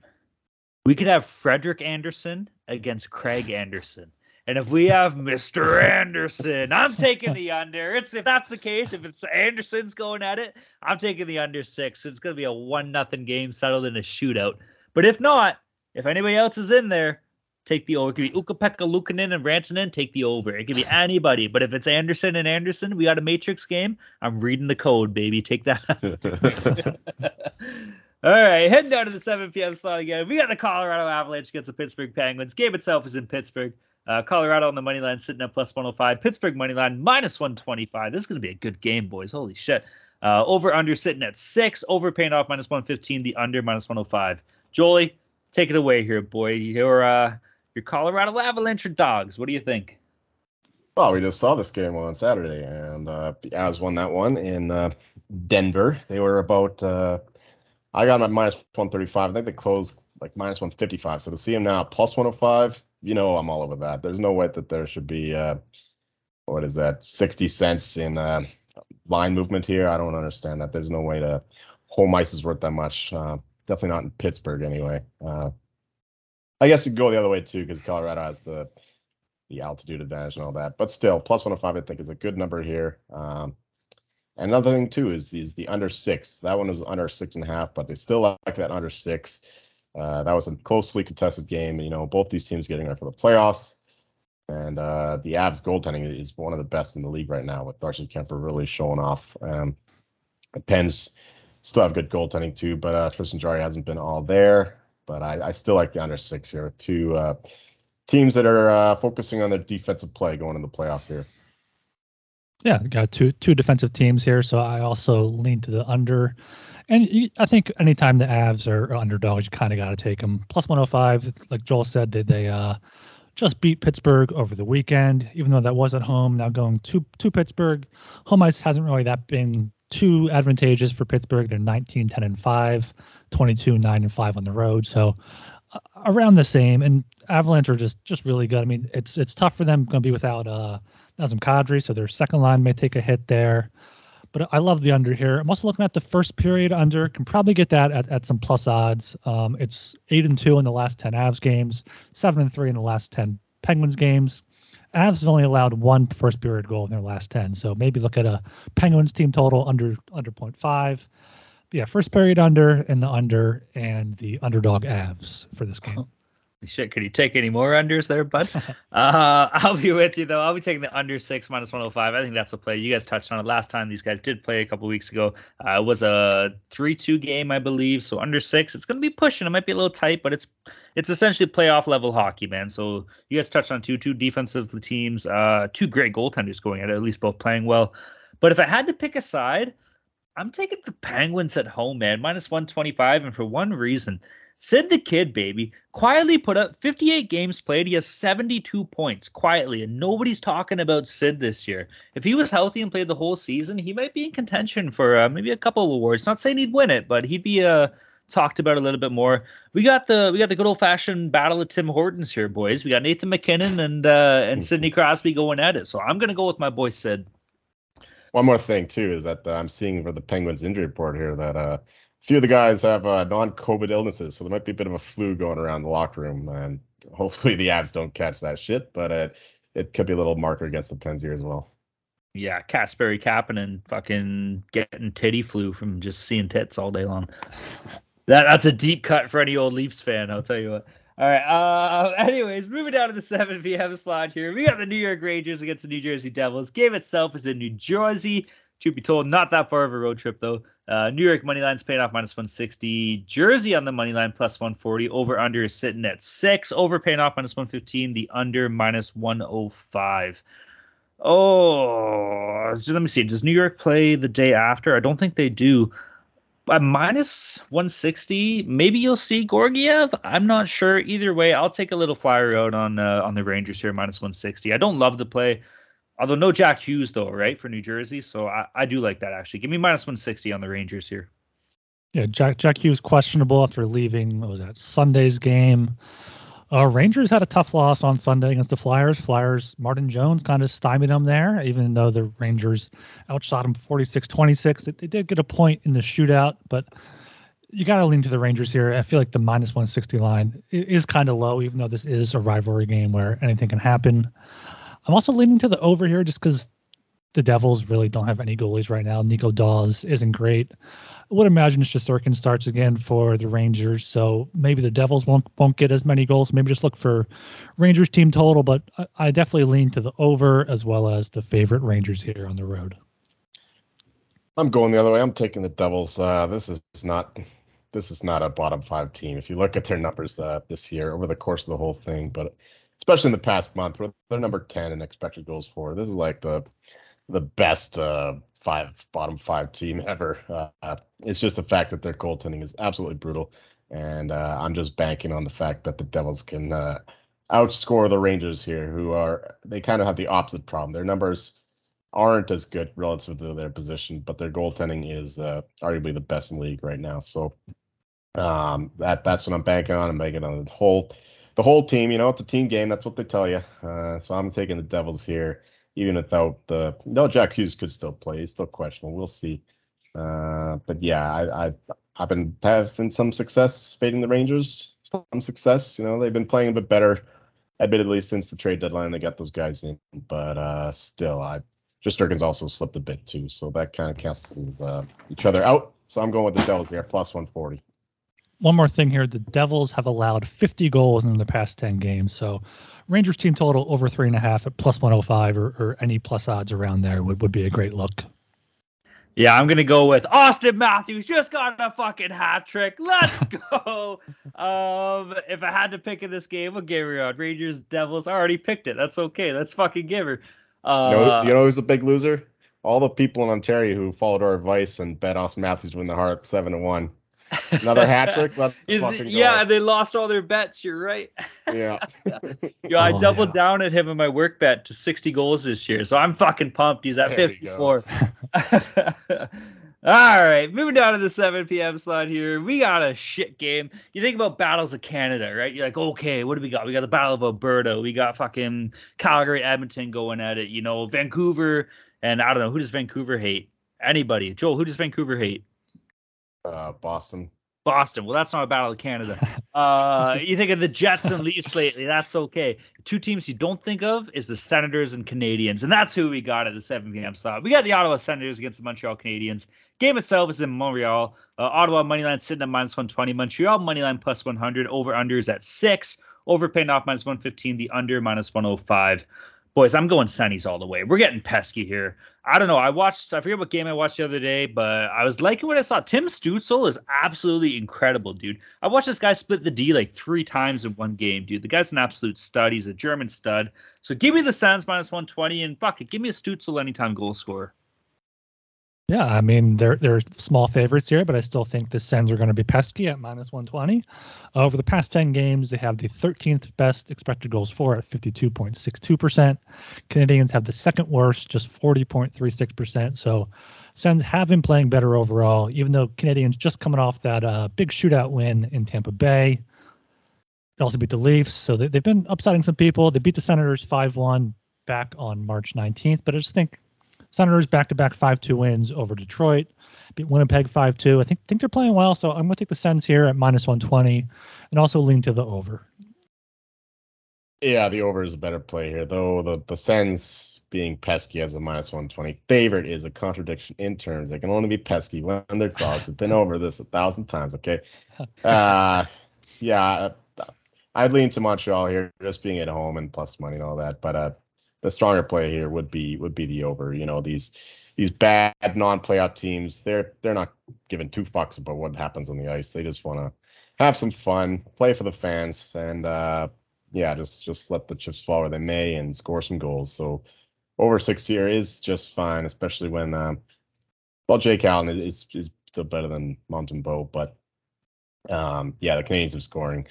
We could have Frederik Andersen against Craig Anderson. And if we have Mr. Anderson, I'm taking the under. It's if that's the case, if it's Anderson's going at it, I'm taking the under six. It's gonna be a one nothing game settled in a shootout. But if not, if anybody else is in there, take the over. It could be Ukko-Pekka Luukkonen and Rantanen, take the over. It could be anybody. But if it's Anderson and Anderson, we got a matrix game. I'm reading the code, baby. Take that. *laughs* All right, heading down to the 7 p.m. slot again. We got the Colorado Avalanche against the Pittsburgh Penguins. Game itself is in Pittsburgh. Uh, Colorado on the money line sitting at plus 105. Pittsburgh money line minus 125. This is going to be a good game, boys. Holy shit. Uh, over under sitting at six. Over paying off minus 115. The under minus 105. Jolie, take it away here, boy. Your uh, your Colorado Avalanche or dogs. What do you think? Well, we just saw this game on Saturday, and uh, the Avs won that one in uh, Denver. They were about. Uh, I got them at minus 135. I think they closed like minus 155. So to see them now plus 105 you know I'm all over that. There's no way that there should be uh, what is that 60 cents in uh, line movement here. I don't understand that. There's no way to home ice is worth that much. Uh, definitely not in Pittsburgh anyway. Uh, I guess you go the other way too because Colorado has the the altitude advantage and all that. But still, plus 105 I think is a good number here. Um, another thing too is these the under six. That one was under six and a half, but they still like that under six. Uh, that was a closely contested game. You know, both these teams getting ready for the playoffs. And uh, the Avs goaltending is one of the best in the league right now, with Darcy Kuemper really showing off. Um, Pens still have good goaltending too, but uh, Tristan Jarry hasn't been all there. But I, I still like the under six here. Two uh, teams that are uh, focusing on their defensive play going into the playoffs here. Yeah, got two two defensive teams here, so I also lean to the under. And I think anytime the Avs are underdogs, you kind of got to take them. Plus 105, like Joel said, they they uh, just beat Pittsburgh over the weekend, even though that was at home. Now going to to Pittsburgh, home ice hasn't really that been too advantageous for Pittsburgh. They're 19, 10, and 5, 22, 9, and 5 on the road. So uh, around the same. And Avalanche are just just really good. I mean, it's it's tough for them going to be without uh, Nazem Kadri, so their second line may take a hit there. But I love the under here. I'm also looking at the first period under. Can probably get that at, at some plus odds. Um, it's eight and two in the last ten Avs games, seven and three in the last ten Penguins games. Avs have only allowed one first period goal in their last ten, so maybe look at a Penguins team total under under five. But yeah, first period under and the under and the underdog Avs for this game. *laughs* Shit, could you take any more unders there, bud? *laughs* uh, *laughs* I'll be with you though. I'll be taking the under six minus 105. I think that's a play. You guys touched on it last time. These guys did play a couple weeks ago. Uh, it was a three-two game, I believe. So under six, it's going to be pushing. It might be a little tight, but it's it's essentially playoff level hockey, man. So you guys touched on two two defensive teams, uh, two great goaltenders going at it, at least both playing well. But if I had to pick a side, I'm taking the Penguins at home, man, minus 125, and for one reason. Sid the Kid, baby, quietly put up 58 games played. He has 72 points quietly, and nobody's talking about Sid this year. If he was healthy and played the whole season, he might be in contention for uh, maybe a couple of awards. Not saying he'd win it, but he'd be uh, talked about a little bit more. We got the we got the good old fashioned battle of Tim Hortons here, boys. We got Nathan MacKinnon and uh, and Sidney Crosby going at it. So I'm gonna go with my boy Sid. One more thing too is that uh, I'm seeing for the Penguins injury report here that uh, few of the guys have uh, non-COVID illnesses, so there might be a bit of a flu going around the locker room, and hopefully the Avs don't catch that shit. But uh, it could be a little marker against the Pens here as well. Yeah, Kasperi Kapanen fucking getting titty flu from just seeing tits all day long. That that's a deep cut for any old Leafs fan, I'll tell you what. All right. Uh, *laughs* anyways, moving down to the 7 p.m. slot here. We got the New York Rangers against the New Jersey Devils. Game itself is in New Jersey. Truth be told, not that far of a road trip though. Uh, New York money line's paying off minus 160. Jersey on the money line plus 140. Over under is sitting at six. Over paying off minus 115. The under minus 105. Oh, let me see. Does New York play the day after? I don't think they do. At minus 160, maybe you'll see Georgiev. I'm not sure. Either way, I'll take a little flyer out on uh, on the Rangers here, minus 160. I don't love the play. Although no Jack Hughes though, right for New Jersey, so I, I do like that actually. Give me minus 160 on the Rangers here. Yeah, Jack Jack Hughes questionable after leaving. What was that Sunday's game? Uh, Rangers had a tough loss on Sunday against the Flyers. Flyers Martin Jones kind of stymied them there, even though the Rangers outshot them 46-26. They, they did get a point in the shootout, but you got to lean to the Rangers here. I feel like the minus 160 line is kind of low, even though this is a rivalry game where anything can happen. I'm also leaning to the over here just because the Devils really don't have any goalies right now. Nico Daws isn't great. I would imagine Shesterkin starts again for the Rangers, so maybe the Devils won't won't get as many goals. Maybe just look for Rangers team total, but I, I definitely lean to the over as well as the favorite Rangers here on the road. I'm going the other way. I'm taking the Devils. Uh, this is not this is not a bottom five team. If you look at their numbers uh, this year over the course of the whole thing, but especially in the past month where they're number 10 in expected goals for. This is like the the best uh, five bottom five team *laughs* ever. Uh, it's just the fact that their goaltending is absolutely brutal, and uh, I'm just banking on the fact that the Devils can uh, outscore the Rangers here, who are they kind of have the opposite problem. Their numbers aren't as good relative to their position, but their goaltending is uh, arguably the best in the league right now. So um, that that's what I'm banking on. I'm banking on the whole the whole team. You know, it's a team game. That's what they tell you. Uh, so I'm taking the Devils here, even without the. No, Jack Hughes could still play. He's still questionable. We'll see. Uh, but yeah, I, I I've been having some success fading the Rangers. Some success. You know, they've been playing a bit better, admittedly, since the trade deadline. They got those guys in, but uh, still, I Shesterkin's also slipped a bit too, so that kind of cancels uh, each other out. So I'm going with the Devils here, plus 140. One more thing here: the Devils have allowed 50 goals in the past 10 games, so Rangers team total over three and a half at plus 105 or, or any plus odds around there would, would be a great look. Yeah, I'm gonna go with Auston Matthews. Just got a fucking hat trick. Let's *laughs* go. um, if I had to pick in this game, I'll give her on Rangers Devils. I already picked it. That's okay. Let's fucking give her. Uh, you, know, you know who's a big loser? All the people in Ontario who followed our advice and bet Auston Matthews win the Hart seven to one. Another hat trick. *laughs* Yeah, they lost all their bets. You're right. Yeah. *laughs* *laughs* Yo, I oh, doubled yeah. down at him in my work bet to 60 goals this year, so I'm fucking pumped. He's at there 54. all right, moving down to the 7 p.m. slot here. We got a shit game. You think about battles of Canada, right? You're like, okay, what do we got? We got the Battle of Alberta. We got fucking Calgary, Edmonton going at it. You know, Vancouver, and I don't know who does Vancouver hate. Anybody, Joel? Who does Vancouver hate? Uh, Boston. Boston. Well, that's not a battle of Canada. *laughs* Uh, you think of the Jets and Leafs lately. That's okay. two teams you don't think of is the Senators and Canadiens, and that's who we got at the 7 p.m. slot. We got the Ottawa Senators against the Montreal Canadiens. Game itself is in Montreal. Uh, Ottawa moneyline sitting at minus 120. Montreal moneyline plus 100. Over unders at six. Over paying off minus 115. The under minus 105 boys, I'm going Sunnies all the way. We're getting pesky here. I don't know. I watched, I forget what game I watched the other day, but I was liking what I saw. Tim Stützle is absolutely incredible, dude. I watched this guy split the D like three times in one game, dude. The guy's an absolute stud. He's a German stud. So give me the Sens minus 120 and fuck it, give me a Stützle anytime goal scorer. Yeah, I mean they're they're small favorites here, but I still think the Sens are going to be pesky at minus 120. over the past 10 games, they have the 13th best expected goals for at 52.62%. Canadiens have the second worst, just 40.36%. So Sens have been playing better overall, even though Canadiens just coming off that uh, big shootout win in Tampa Bay. They also beat the Leafs, so they, they've been upsetting some people. They beat the Senators 5-1 back on March 19th, but I just think Senators back to back 5 2 wins over Detroit. Beat Winnipeg 5 2. I think think they're playing well, so I'm going to take the Sens here at minus 120 and also lean to the over. Yeah, the over is a better play here, though. The, the Sens being pesky as a minus 120 favorite is a contradiction in terms. They can only be pesky when they're dogs. We've been over this a thousand times, okay? *laughs* Uh, yeah, I'd lean to Montreal here, just being at home and plus money and all that. But uh, the stronger play here would be would be the over. You know these these bad non-playoff teams they're they're not giving two fucks about what happens on the ice. They just want to have some fun, play for the fans, and uh, yeah, just just let the chips fall where they may and score some goals. So over six here is just fine, especially when uh, well Jake Allen is is still better than Montembeault, but um, yeah, the Canadiens are scoring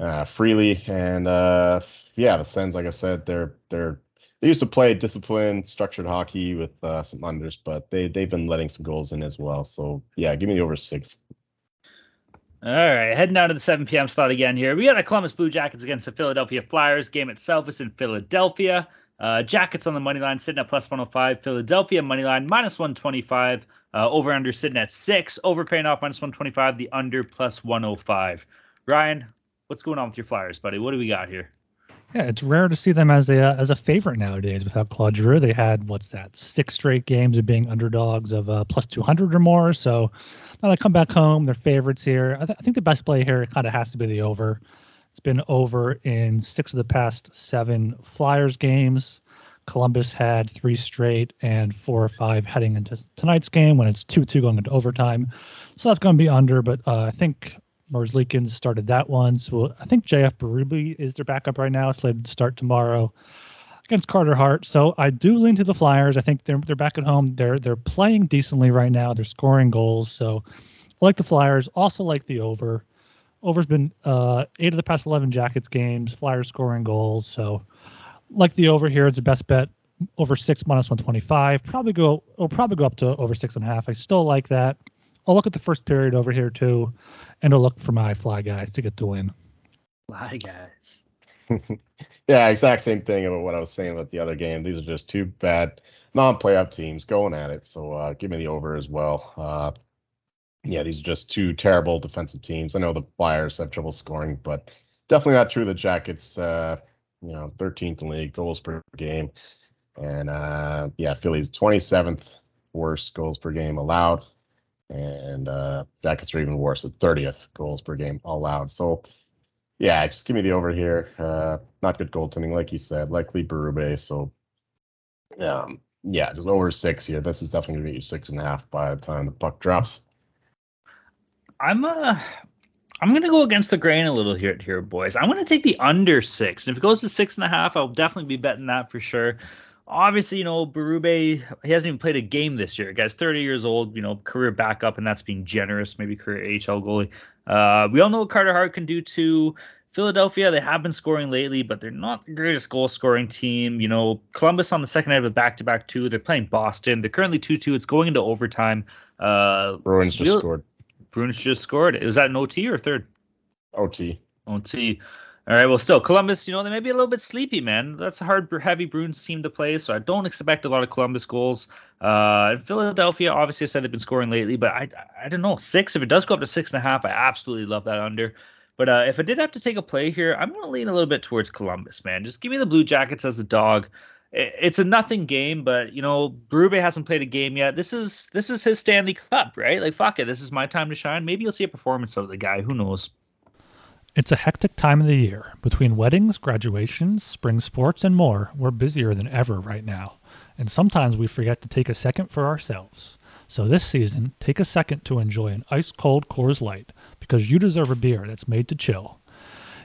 uh, freely, and uh, yeah, the Sens, like I said, they're they're they used to play disciplined, structured hockey with uh, some unders, but they they've been letting some goals in as well. So yeah, give me the over six. All right, heading down to the 7 p.m. slot again here. We got the Columbus Blue Jackets against the Philadelphia Flyers. Game itself is in Philadelphia. Uh, Jackets on the money line sitting at plus 105. Philadelphia money line minus 125. Uh, over under sitting at six. Over paying off minus 125. The under plus 105. Ryan, what's going on with your Flyers, buddy? What do we got here? Yeah, it's rare to see them as a as a favorite nowadays. Without Claude Giroux, they had what's that six straight games of being underdogs of uh, plus 200 or more. So now they come back home, they're favorites here. I, th- I think the best play here kind of has to be the over. It's been over in six of the past seven Flyers games. Columbus had three straight and four or five heading into tonight's game when it's 2 2 going into overtime. So that's going to be under, but uh, I think Merzlikins started that one. So I think JF Berube is their backup right now. It's slated to start tomorrow against Carter Hart. So I do lean to the Flyers. I think they're they're back at home. They're they're playing decently right now. They're scoring goals. So I like the Flyers. Also like the over. Over's been uh, eight of the past eleven Jackets games. Flyers scoring goals. So like the over here. It's the best bet. Over six minus one twenty five. Probably go. It'll probably go up to over six and a half. I still like that. I'll look at the first period over here too, and I'll look for my fly guys to get the win. Fly guys. *laughs* yeah, exact same thing about what I was saying about the other game. These are just two bad non-playoff teams going at it. So uh, give me the over as well. Uh, yeah, these are just two terrible defensive teams. I know the Flyers have trouble scoring, but definitely not true. The Jackets, uh, you know, 13th in league goals per game. And uh, yeah, Philly's 27th worst goals per game allowed. And uh, Jackets are even worse at 30th goals per game allowed. So yeah, just give me the over here. Uh, not good goaltending, like you said, likely Berube. So um, yeah, just over six here. This is definitely gonna be six and a half by the time the puck drops. I'm uh I'm gonna go against the grain a little here, here, boys. I'm gonna take the under six, and if it goes to six and a half, I'll definitely be betting that for sure. Obviously, you know, Berube, he hasn't even played a game this year. Guy's 30 years old, you know, career backup, and that's being generous, maybe career AHL goalie. Uh, we all know what Carter Hart can do too. Philadelphia, they have been scoring lately, but they're not the greatest goal scoring team. You know, Columbus on the second night of a back to back two. They're playing Boston. They're currently 2 2. It's going into overtime. Uh, Bruins just scored. Bruins just scored. Was that an OT or third? OT. OT. All right. Well, still, Columbus, you know, they may be a little bit sleepy, man. That's a hard, heavy Bruins team to play, so I don't expect a lot of Columbus goals. Uh, Philadelphia, obviously, I said they've been scoring lately, but I, I don't know. Six, if it does go up to six and a half, I absolutely love that under. But uh, if I did have to take a play here, I'm going to lean a little bit towards Columbus, man. Just give me the Blue Jackets as a dog. It's a nothing game, but you know, Berube hasn't played a game yet. This is this is his Stanley Cup, right? Like fuck it, this is my time to shine. Maybe you'll see a performance out of the guy. Who knows? It's a hectic time of the year. Between weddings, graduations, spring sports, and more, we're busier than ever right now. And sometimes we forget to take a second for ourselves. So this season, take a second to enjoy an ice cold Coors Light because you deserve a beer that's made to chill.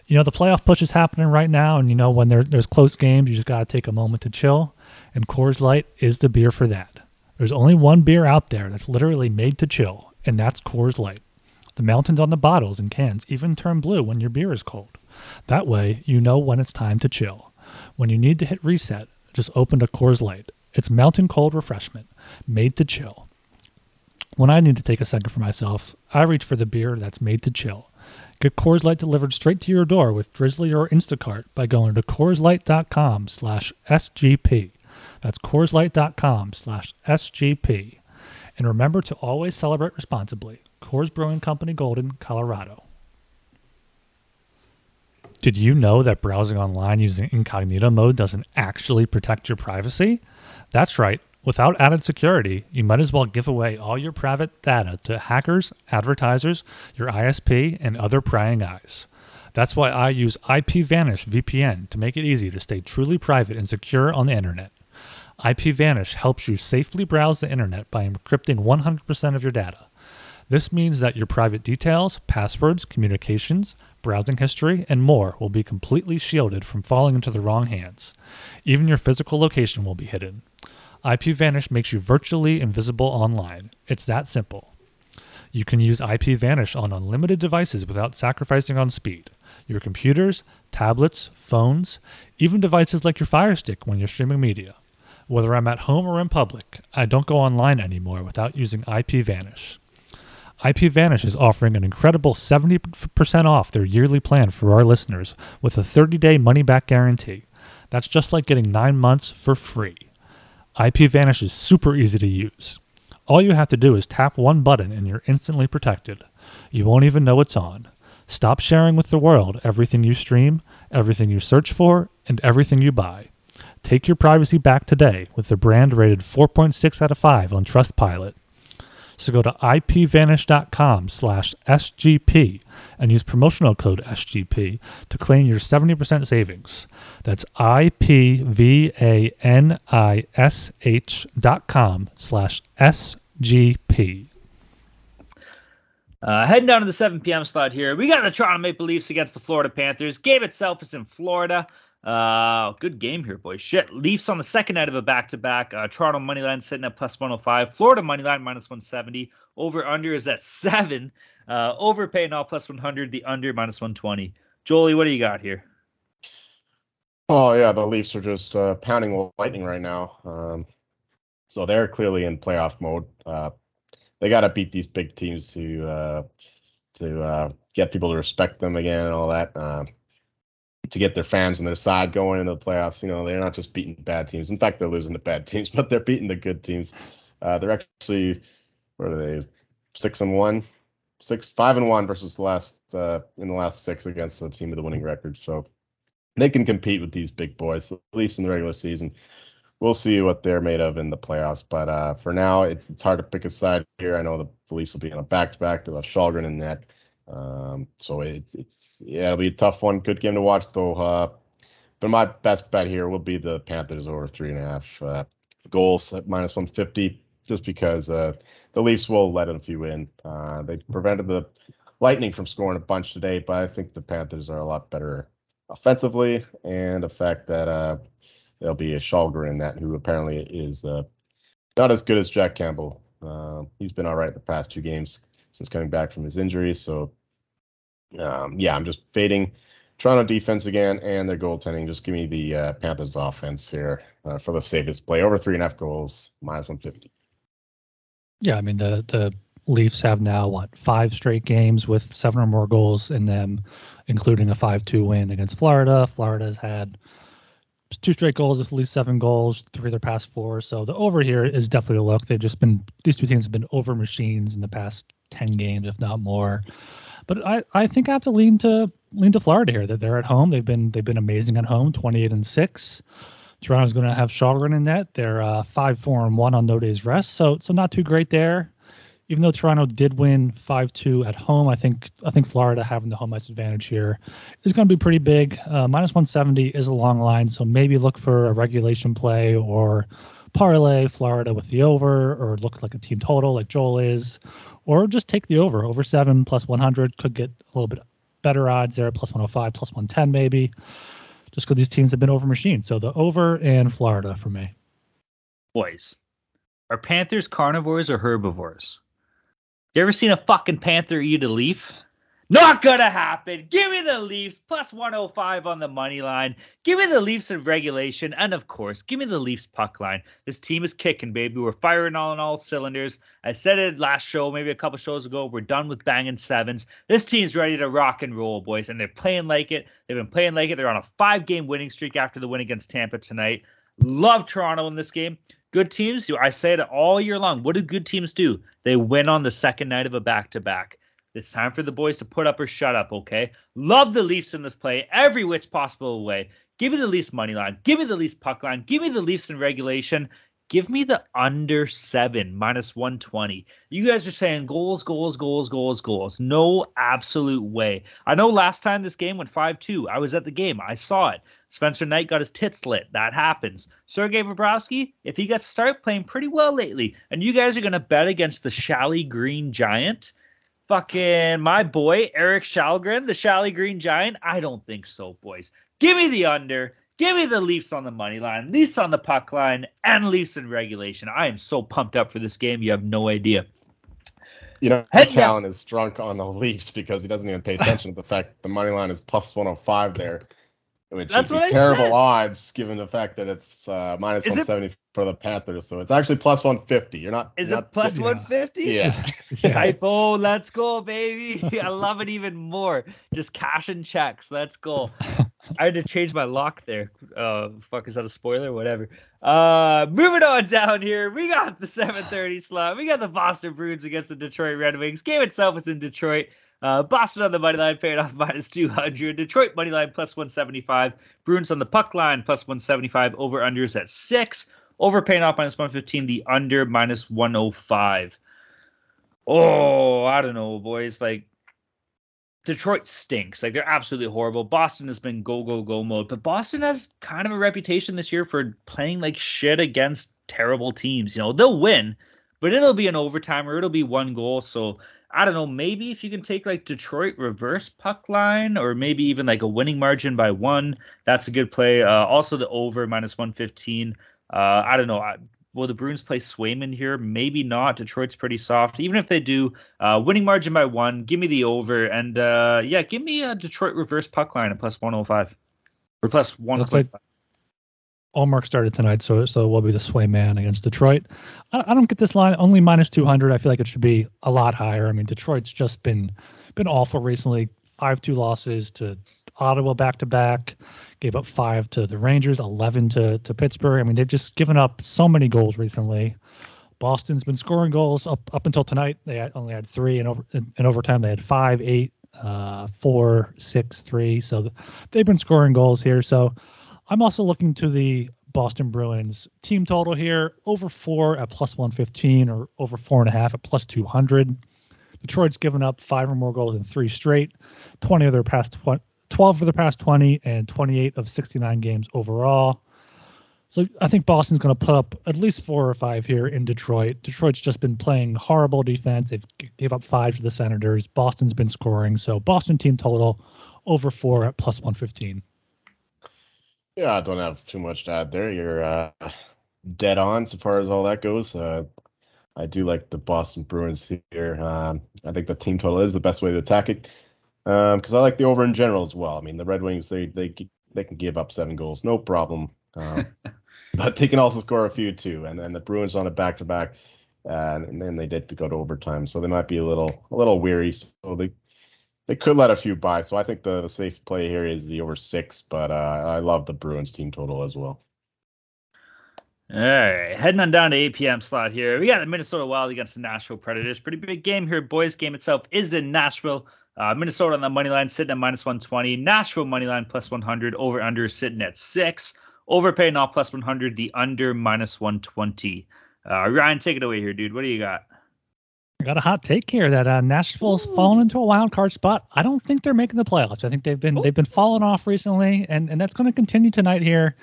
You know, the playoff push is happening right now, and you know, when there, there's close games, you just got to take a moment to chill. And Coors Light is the beer for that. There's only one beer out there that's literally made to chill, and that's Coors Light. The mountains on the bottles and cans even turn blue when your beer is cold. That way, you know when it's time to chill. When you need to hit reset, just open a Coors Light. It's mountain cold refreshment, made to chill. When I need to take a second for myself, I reach for the beer that's made to chill. Get Coors Light delivered straight to your door with Drizly or Instacart by going to CoorsLight.com slash SGP. That's CoorsLight.com slash SGP. And remember to always celebrate responsibly. Coors Brewing Company, Golden, Colorado. Did you know that browsing online using incognito mode doesn't actually protect your privacy? That's right. Without added security, you might as well give away all your private data to hackers, advertisers, your ISP, and other prying eyes. That's why I use IPVanish VPN to make it easy to stay truly private and secure on the internet. IPVanish helps you safely browse the internet by encrypting 100% of your data. This means that your private details, passwords, communications, browsing history, and more will be completely shielded from falling into the wrong hands. Even your physical location will be hidden. IPVanish makes you virtually invisible online. It's that simple. You can use IPVanish on unlimited devices without sacrificing on speed. Your computers, tablets, phones, even devices like your Fire Stick when you're streaming media. Whether I'm at home or in public, I don't go online anymore without using IPVanish. IPVanish is offering an incredible 70% off their yearly plan for our listeners with a 30 day money back guarantee. That's just like getting nine months for free. IPVanish is super easy to use. All you have to do is tap one button and you're instantly protected. You won't even know it's on. Stop sharing with the world everything you stream, everything you search for, and everything you buy. Take your privacy back today with the brand rated 4.6 out of 5 on Trustpilot. So go to ipvanish.com slash SGP and use promotional code SGP to claim your 70% savings. That's I-P-V-A-N-I-S-H dot com slash SGP. Uh, heading down to the 7 p.m. slot here, we got the Toronto Maple Leafs against the Florida Panthers. Game itself is in Florida. Uh, good game here, boys. Shit. Leafs on the second night of a back to back. Uh Toronto money line sitting at plus 105. Florida money line minus 170. Over under is at *laughs* seven. Uh, overpay now plus 100. The under minus 120. Jolie, what do you got here? Oh yeah, the Leafs are just uh, pounding lightning right now. Um, so they're clearly in playoff mode. Uh, they got to beat these big teams to uh, to uh, get people to respect them again and all that. To get their fans on their side going into the playoffs. You know, they're not just beating bad teams. In fact, they're losing to bad *laughs* teams, but they're beating the good teams. Uh, they're actually, what are they, six and one, six, five and one versus the last uh, in the last six against the team with the winning record. So they can compete with these big boys, at least in the regular season. we'll see what they're made of in the playoffs. But uh, for now, it's it's hard to pick a side here. I know the Leafs will be on a back to back. They'll have Kallgren in net. Um, so it's it's yeah, it'll be a tough one. Good game to watch though. Uh, but my best bet here will be the Panthers over three and a half uh, goals at minus 150, just because uh, the Leafs will let a few in. Uh, they prevented the Lightning from scoring a bunch today, but I think the Panthers are a lot better offensively, and the fact that uh, there'll be a Kallgren in that who apparently is uh, not as good as Jack Campbell. He's been all right the past two games since coming back from his injury. So, um, yeah, I'm just fading Toronto defense again and their goaltending. Just give me the uh, Panthers offense here uh, for the safest play. Over three and a half goals, minus 150. Yeah, I mean the the Leafs have now what five straight games with seven or more goals in them, including a five-two win against Florida. Florida's had two straight goals with at least seven goals, three of their past four. So the over here is definitely a look. They've just been these two teams have been over machines in the past ten games, if not more. But I, I think I have to lean to lean to Florida here. That they're at home. They've been they've been amazing at home, twenty eight and six. Toronto's going to have Kallgren in net. They're uh, five four and one on no days rest, so so not too great there. Even though Toronto did win five two at home, I think I think Florida having the home ice advantage here is going to be pretty big. Uh, minus one seventy is a long line, so maybe look for a regulation play or parlay Florida with the over, or look like a team total like Joel is, or just take the over. Over seven plus one hundred could get a little bit better odds there, plus one hundred five, plus one ten maybe just because these teams have been over machined. So the over and Florida for me. Boys, are Panthers carnivores or herbivores? You ever seen a fucking panther eat a leaf? Not gonna happen. Give me the Leafs plus 105 on the money line. Give me the Leafs in regulation, and of course, give me the Leafs puck line. This team is kicking, baby. We're firing on all cylinders. I said it last show, maybe a couple shows ago. We're done with banging sevens. This team's ready to rock and roll, boys, and they're playing like it. They've been playing like it. They're on a five-game winning streak after the win against Tampa tonight. Love Toronto in this game. Good teams. I say it all year long. What do good teams do? They win on the second night of a back-to-back. It's time for the boys to put up or shut up, okay? Love the Leafs in this play every which possible way. Give me the Leafs money line. Give me the Leafs puck line. Give me the Leafs in regulation. Give me the under seven minus 120. You guys are saying goals, goals, goals, goals, goals. No absolute way. I know last time this game went 5 2. I was at the game. I saw it. Spencer Knight got his tits lit. That happens. Sergei Bobrovsky, if he gets start playing pretty well lately, and you guys are going to bet against the Shally Green Giant, fucking my boy Erik Källgren, the Shally Green Giant? I don't think so, boys. Give me the under. Give me the Leafs on the money line, Leafs on the puck line, and Leafs in regulation. I am so pumped up for this game. You have no idea. You know, Head Talon is drunk on the *laughs* Leafs because he doesn't even pay attention to the fact the money line is plus 105 there which That's would be terrible said. odds given the fact that it's uh, minus 170 for the Panthers. So it's actually plus 150. You're not. Is you're it plus 150? Yeah. *laughs* *laughs* yeah. oh, let's go, baby. *laughs* I love it even more. Just cash and checks. Let's go. I had to change my lock there. Uh, fuck, is that a spoiler? Whatever. Uh, moving on down here, we got the 7:30 slot. We got the Boston Bruins against the Detroit Red Wings. Game itself is in Detroit. Uh, Boston on the money line, paying off *laughs* minus 200. Detroit money line plus 175. Bruins on the puck line plus 175. Over unders at six. Over paying off minus 115. The under minus 105. Oh, I don't know, boys. Like Detroit stinks. Like they're absolutely horrible. Boston has been go go go mode, but Boston has kind of a reputation this year for playing like shit against terrible teams. You know, they'll win, but it'll be an overtime or it'll be one goal. So I don't know, maybe if you can take like Detroit reverse puck line or maybe even like a winning margin by one, that's a good play. Uh, also, the over minus 115. Uh, I don't know. I, will the Bruins play Swayman here? Maybe not. Detroit's pretty soft. Even if they do, uh, winning margin by one, give me the over. And uh, yeah, give me a Detroit reverse puck line at plus 105 or plus 105. Ullmark started tonight, so so will be the Swayman against Detroit. I, I, don't get this line only minus two hundred. I feel like it should be a lot higher. I mean, Detroit's just been been awful recently. Five two losses to Ottawa back to back. Gave up five to the Rangers, eleven to to Pittsburgh. I mean, they've just given up so many goals recently. Boston's been scoring goals up up until tonight. They had, only had three, and over in, in overtime they had five, eight, uh, four, six, three. So they've been scoring goals here. So I'm also looking to the Boston Bruins team total here over four at plus 115 or over four and a half at plus 200. Detroit's given up five or more goals in three straight, 20 of their past 20, 12 of their past 20, and 28 of 69 games overall. So I think Boston's going to put up at least four or five here in Detroit. Detroit's just been playing horrible defense. They've gave up five to the Senators. Boston's been scoring. So Boston team total over four at plus 115. Yeah, I don't have too much to add there. You're uh, dead on so far as all that goes. Uh, I do like the Boston Bruins here. Um, I think the team total is the best way to attack it because um, I like the over in general as well. I mean, the Red Wings they they they can give up seven goals, no problem. Um, *laughs* but they can also score a few too. And then the Bruins on a back to back, and then they did to go to overtime, so they might be a little a little weary. So they they could let a few by. So I think the, the safe play here is the over six, but uh, I love the Bruins team total as well. All right, heading on down to 8 p.m. slot here. We got the Minnesota Wild against the Nashville Predators. Pretty big game here. Boys game itself is in Nashville. Uh, Minnesota on the money line sitting at minus 120. Nashville money line plus 100. Over under sitting at six. Overpaying off plus 100. The under minus 120. Uh, Ryan, take it away here, dude. What do you got? I got a hot take here that uh, Nashville's Ooh. fallen into a wild card spot. I don't think they're making the playoffs. I think they've been Ooh. they've been falling off recently, and and that's going to continue tonight here,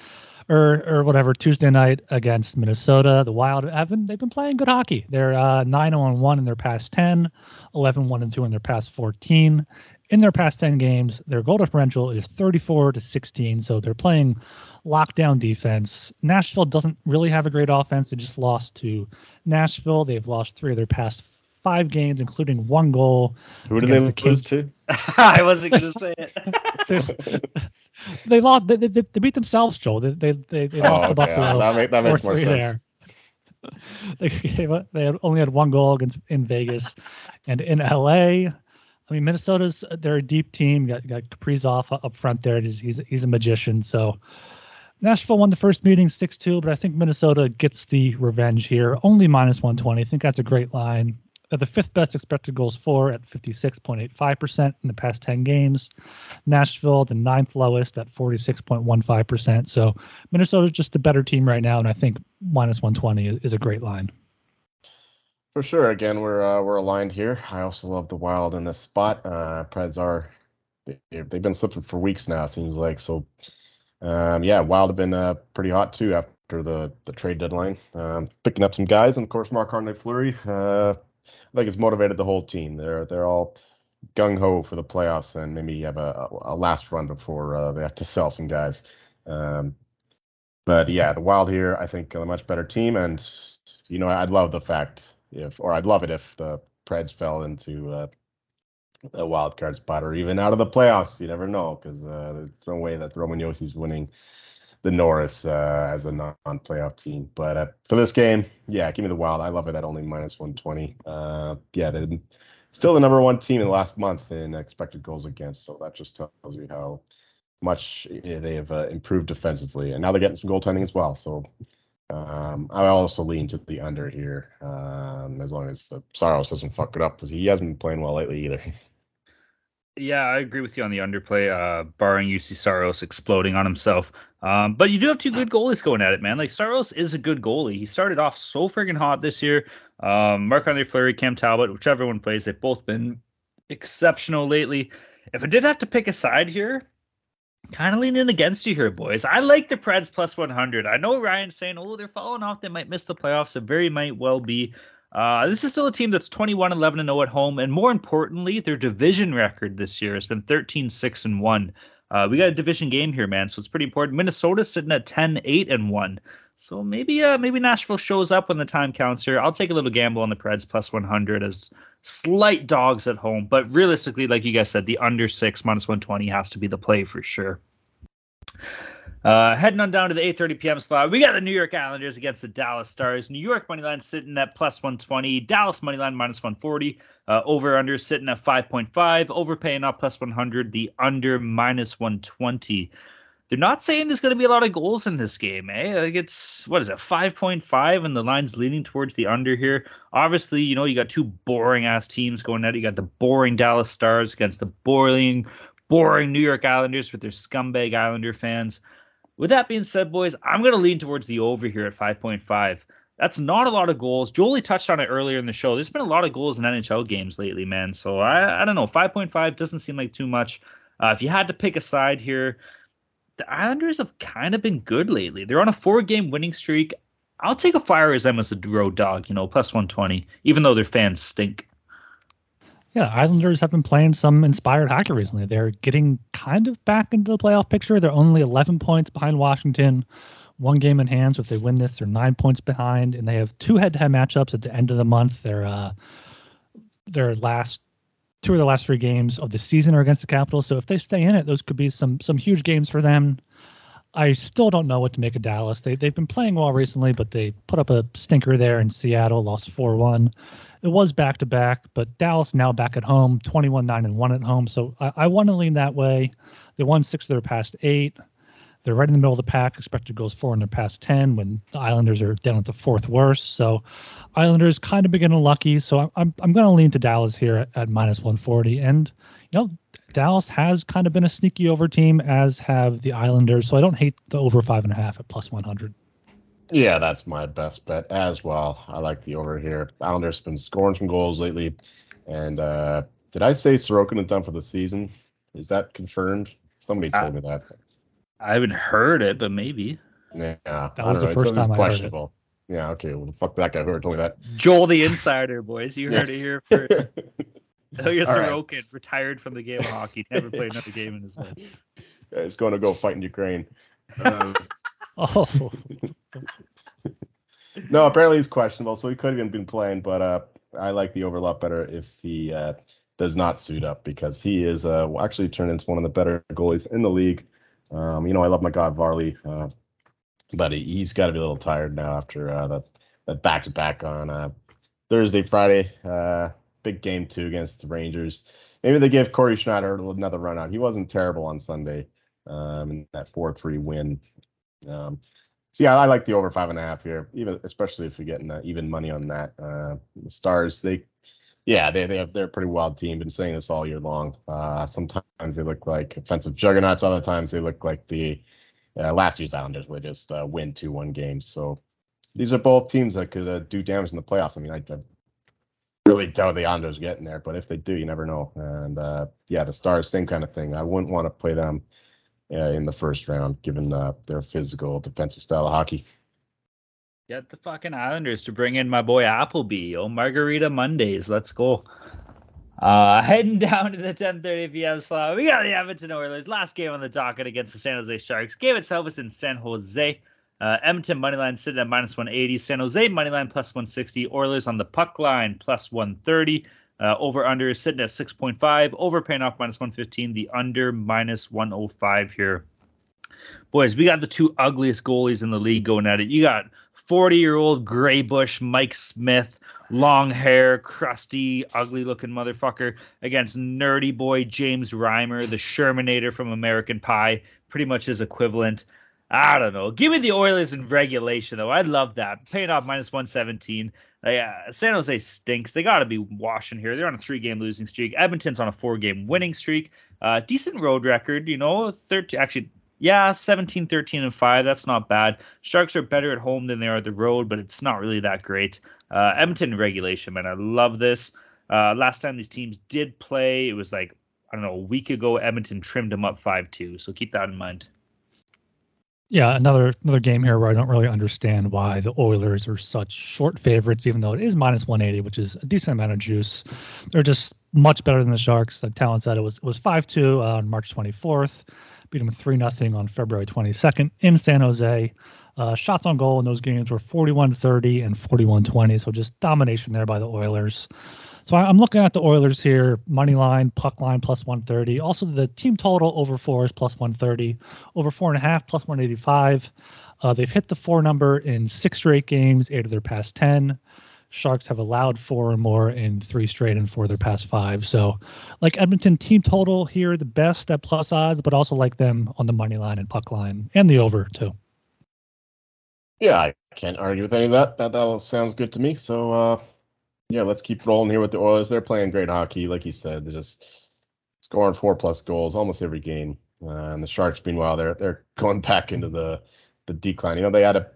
or or whatever Tuesday night against Minnesota. The Wild have been they've been playing good hockey. They're uh, 9 0 1 in their past 10, 11 1 and 2 in their past 14. In their past 10 games, their goal differential is 34 to 16. So they're playing lockdown defense. Nashville doesn't really have a great offense. They just lost to Nashville. They've lost three of their past five games, including one goal. Who did they the lose to? *laughs* *laughs* I wasn't going to say it. *laughs* they, lost. They, they, they, beat themselves, Joel. They they they, they oh, lost to Buffalo. That, make, that makes more sense. they they only had one goal against in Vegas, and in LA. I mean, Minnesota's they're a deep team. You got got Kaprizov up front there. He's he's, he's a magician. So Nashville won the first meeting 6 2, but I think Minnesota gets the revenge here. Only minus 120. I think that's a great line the fifth best expected goals for at 56.85% in the past 10 games. Nashville, the ninth lowest at 46.15%. So Minnesota's just the better team right now, and I think minus 120 is, is a great line. For sure. Again, we're uh, we're aligned here. I also love the Wild in this spot. Uh, Preds are they, have been slipping for weeks now. It seems like so. Um, yeah, Wild have been uh, pretty hot too after the the trade deadline. Um, picking up some guys, and of course, Marc Andre Fleury uh, I think it's motivated the whole team. They're they're all gung ho for the playoffs and maybe have a, a last run before uh, they have to sell some guys. Um, but yeah, the Wild here, I think, a much better team. And you know, I'd love the fact if, or I'd love it if the Preds fell into uh, a wild card spot or even out of the playoffs. You never know because uh, there's no way that Roman Josi's winning the Norris uh, as a non-playoff team. But uh, for this game, yeah, give me the Wild. I love it at only minus 120. Uh, yeah, they're still the number one team in the last month in expected goals against. So that just tells you how much they have uh, improved defensively, and now they're getting some goaltending as well. So um, I also lean to the under here, um, as long as the Saros doesn't fuck it up because he hasn't been playing well lately either. *laughs* Yeah, I agree with you on the underplay, uh, barring Juuse Saros exploding on himself. Um, but you do have two good goalies going at it, man. Like Saros is a good goalie. He started off so friggin' hot this year. Um, Marc Andre Fleury, Cam Talbot, whichever one plays, they've both been exceptional lately. If I did have to pick a side here, kind of leaning against you here, boys. I like the Preds plus 100. I know Ryan's saying, oh, they're falling off. They might miss the playoffs. It very might well be. Uh, this is still a team that's 21 11 and 0 at home, and more importantly, their division record this year has been 13 6 and 1. Uh, we got a division game here, man, so it's pretty important. Minnesota's sitting at 10 8 and 1. So maybe uh, maybe Nashville shows up when the time counts here. I'll take a little gamble on the Preds plus 100 as slight dogs at home, but realistically, like you guys said, the under six minus 120 has to be the play for sure. Uh, heading on down to the 8:30 p.m. slot, we got the New York Islanders against the Dallas Stars. New York money line sitting at plus 120, Dallas money line minus 140. Uh, over under sitting at 5.5, overpaying up plus 100, the under minus 120. They're not saying there's going to be a lot of goals in this game, eh? Like it's what is it, 5.5, and the line's leaning towards the under here. Obviously, you know you got two boring ass teams going at it. You got the boring Dallas Stars against the boring, boring New York Islanders with their scumbag Islander fans. With that being said, boys, I'm going to lean towards the over here at 5.5. That's not a lot of goals. Jolie touched on it earlier in the show. There's been a lot of goals in NHL games lately, man. So I, I don't know. 5.5 doesn't seem like too much. Uh, if you had to pick a side here, the Islanders have kind of been good lately. They're on a four game winning streak. I'll take a fire as them as a road dog, you know, plus 120, even though their fans stink. Yeah, Islanders have been playing some inspired hockey recently. They're getting kind of back into the playoff picture. They're only 11 points behind Washington, one game in hand. So if they win this, they're nine points behind, and they have two head-to-head matchups at the end of the month. Their uh, their last two of the last three games of the season are against the Capitals. So if they stay in it, those could be some some huge games for them. I still don't know what to make of Dallas. They they've been playing well recently, but they put up a stinker there in Seattle, lost four one. It was back to back, but Dallas now back at home, 21 9 and 1 at home. So I, I want to lean that way. They won six of their past eight. They're right in the middle of the pack. Expected goals four in their past 10 when the Islanders are down at the fourth worst. So Islanders kind of beginning lucky. So I'm, I'm, I'm going to lean to Dallas here at, at minus 140. And, you know, Dallas has kind of been a sneaky over team, as have the Islanders. So I don't hate the over five and a half at plus 100. Yeah, that's my best bet as well. I like the over here. Islanders been scoring some goals lately. And uh did I say Sorokin is done for the season? Is that confirmed? Somebody told me that. I haven't heard it, but maybe. Yeah, that was the first time I questionable. Heard it. Yeah, okay. Well, fuck that guy. Who told me that? Joel, the insider, boys. You heard it here first. *laughs* Ilya Sorokin right. retired from the game of hockey. Never played another game in his life. *laughs* Yeah, he's going to go fight in Ukraine. Um, *laughs* oh. *laughs* no, apparently he's questionable, so he could have been playing. But uh, I like the over a lot better if he uh, does not suit up because he is uh, actually turned into one of the better goalies in the league. Um, you know, I love my guy Varley, uh, but he, has got to be a little tired now after uh, that back to back on uh, Thursday, Friday. Big game two against the Rangers. Maybe they give Cory Schneider another run out. He wasn't terrible on Sunday um, in that four three win. Um, so yeah, I like the over five and a half here, even especially if you're getting uh, even money on that. Uh, the Stars, they, yeah, they they have they're a pretty wild team. Been saying this all year long. Uh, sometimes they look like offensive juggernauts. Other times they look like the uh, last year's Islanders would just uh, win two one games. So these are both teams that could uh, do damage in the playoffs. I mean, I, I really doubt the Islanders getting there, but if they do, you never know. And yeah, the Stars, same kind of thing. I wouldn't want to play them uh, in the first round, given uh, their physical defensive style of hockey. Get the fucking Islanders to bring in my boy Appleby. Oh, Margarita Mondays. Let's go. Uh, *laughs* heading down to the 10:30 p.m. slot, we got the Edmonton Oilers. Last game on the docket against the San Jose Sharks. Game itself is in San Jose. Uh, Edmonton moneyline sitting at minus 180. San Jose moneyline plus 160. Oilers on the puck line plus 130. Uh, over under is sitting at 6.5. Over paying off minus 115. The under minus 105 here. Boys, we got the two ugliest goalies in the league going at it. You got 40 year old gray bush Mike Smith, long hair, crusty, ugly looking motherfucker against nerdy boy James Reimer, the Shermanator from American Pie, pretty much his equivalent. I don't know. Give me the Oilers in regulation, though. I'd love that. Paying off minus 117. Uh, San Jose stinks. They got to be washing here. They're on a three game losing streak. Edmonton's on a four game winning streak. Uh, decent road record, you know, 13, actually, yeah, 17, 13, and 5. That's not bad. Sharks are better at home than they are at the road, but it's not really that great. Uh, Edmonton regulation, man. I love this. Uh, last time these teams did play, it was like, I don't know, a week ago. Edmonton trimmed them up 5 2. So keep that in mind yeah, another another game here where I don't really understand why the Oilers are such short favorites, even though it is minus 180, which is a decent amount of juice. They're just much better than the Sharks. The talent said it was was 5-2 on March 24th, beat them 3 0 on February 22nd in San Jose. Uh, shots on goal in those games were 41-30 and 41-20, so just domination there by the Oilers. So I'm looking at the Oilers here, money line, puck line plus 130. Also, the team total over four is plus 130, over four and a half plus 185. Uh, they've hit the four number in six straight games, eight of their past 10. Sharks have allowed four or more in three straight and four of their past five. So, like Edmonton, team total here, the best at plus odds, but also like them on the money line and puck line and the over too. Yeah, I can't argue with any of that. That, that all sounds good to me. So, uh, yeah, let's keep rolling here with the Oilers. They're playing great hockey, like you said. They're just scoring four plus goals almost every game. Uh, and the Sharks, meanwhile, they're they're *laughs* going back into the the decline. You know, they had a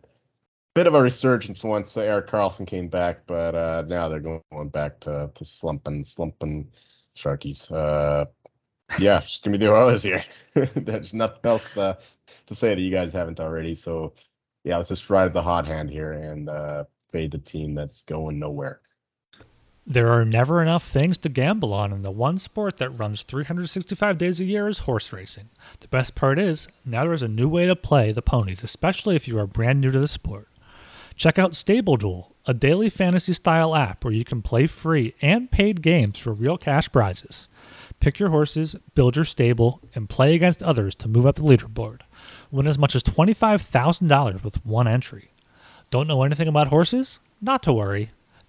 bit of a resurgence once Erik Karlsson came back, but uh, now they're going back to to slumping, slumping Sharkies. Uh, yeah, *laughs* just gonna be the Oilers here. *laughs* There's nothing else to, to say that you guys haven't already. So yeah, let's just ride the hot hand here and uh, fade the team that's going nowhere. There are never enough things to gamble on, and the one sport that runs 365 days a year is horse racing. The best part is, now there is a new way to play the ponies, especially if you are brand new to the sport. Check out Stable Duel, a daily fantasy style app where you can play free and paid games for real cash prizes. Pick your horses, build your stable, and play against others to move up the leaderboard. Win as much as $25,000 with one entry. Don't know anything about horses? Not to worry.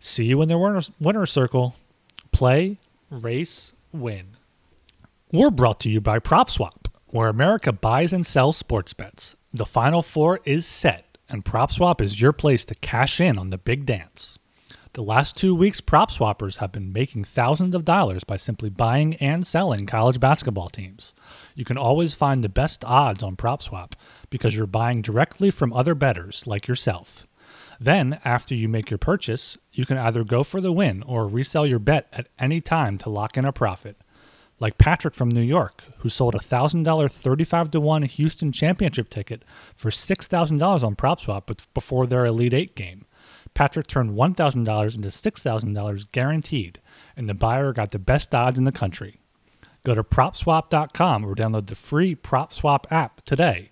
See you in the winner, winner circle. Play, race, win. We're brought to you by PropSwap, where America buys and sells sports bets. The Final Four is set, and PropSwap is your place to cash in on the big dance. The last two weeks, prop swappers have been making thousands of dollars by simply buying and selling college basketball teams. You can always find the best odds on PropSwap because you're buying directly from other bettors like yourself. Then, after you make your purchase, you can either go for the win or resell your bet at any time to lock in a profit. Like Patrick from New York, who sold a $1,000 35 to 1 Houston championship ticket for $6,000 on PropSwap before their Elite 8 game. Patrick turned $1,000 into $6,000 guaranteed, and the buyer got the best odds in the country. Go to propswap.com or download the free PropSwap app today.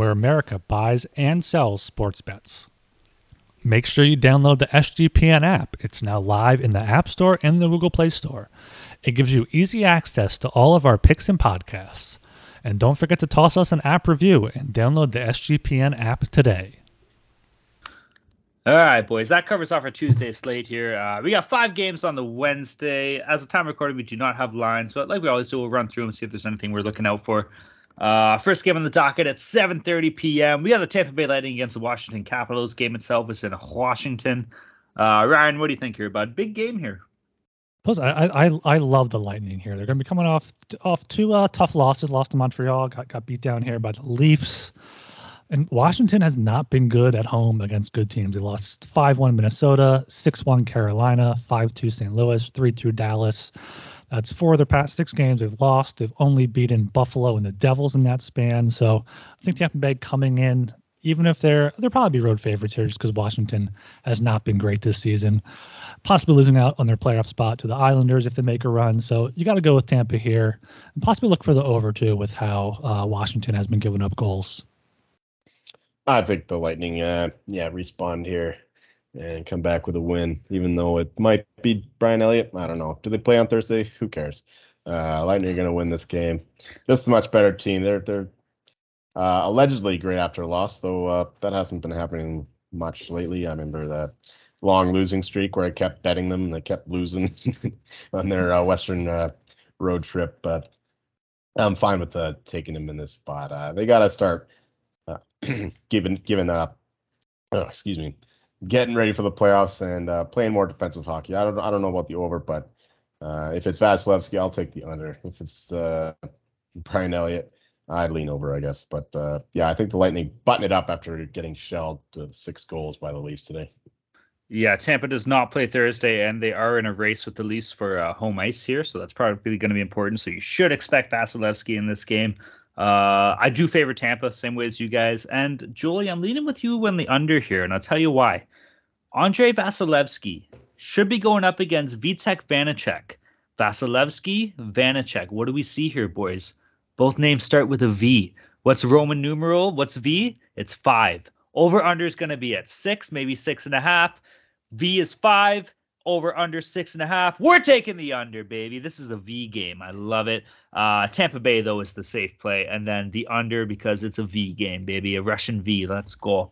where America buys and sells sports bets. Make sure you download the SGPN app. It's now live in the App Store and the Google Play Store. It gives you easy access to all of our picks and podcasts. And don't forget to toss us an app review and download the SGPN app today. All right, boys. That covers off our Tuesday slate here. Uh, we got five games on the Wednesday. As of time recording, we do not have lines, but like we always do, we'll run through and see if there's anything we're looking out for. Uh, first game on the docket at 7:30 p.m. We got the Tampa Bay Lightning against the Washington Capitals. Game itself is in Washington. Uh, Ryan, what do you think here, bud? Big game here. Plus, I, I I love the Lightning here. They're going to be coming off off two uh, tough losses. Lost to Montreal, got got beat down here by the Leafs. And Washington has not been good at home against good teams. They lost 5 1 Minnesota, 6 1 Carolina, 5 2 St. Louis, 3 2 Dallas. That's four of their past six games they've lost. They've only beaten Buffalo and the Devils in that span. So I think Tampa Bay coming in, even if they're they'll probably road favorites here just because Washington has not been great this season. Possibly losing out on their playoff spot to the Islanders if they make a run. So you got to go with Tampa here, and possibly look for the over too with how uh, Washington has been giving up goals. I think the Lightning, uh, yeah, respond here and come back with a win, even though it might be Brian Elliott. I don't know. Do they play on Thursday? Who cares? Uh, Lightning are going to win this game. Just a much better team. They're they're uh, allegedly great after a loss, though uh, that hasn't been happening much lately. I remember that long losing streak where I kept betting them and they kept losing *laughs* on their uh, Western uh, road trip. But I'm fine with uh, taking them in this spot. Uh, they got to start *clears throat* giving given uh, oh, excuse me, getting ready for the playoffs and uh, playing more defensive hockey. I don't I don't know about the over, but uh, if it's Vasilevskiy, I'll take the under. If it's uh, Brian Elliott, I'd lean over, I guess. But uh, yeah, I think the Lightning button it up after getting shelled to six goals by the Leafs today. Yeah, Tampa does not play Thursday, and they are in a race with the Leafs for uh, home ice here, so that's probably going to be important. So you should expect Vasilevskiy in this game. Uh, I do favor Tampa, same way as you guys. And Julie, I'm leaning with you on the under here, and I'll tell you why. Andrei Vasilevskiy should be going up against Vitek Vanacek. Vasilevskiy, Vanacek. What do we see here, boys? Both names start with a V. What's Roman numeral? What's V? It's five. Over under is going to be at six, maybe six and a half. V is five. Over under six and a half. We're taking the under, baby. This is a V game. I love it. Uh, Tampa Bay though is the safe play, and then the under because it's a V game, baby. A Russian V. Let's go.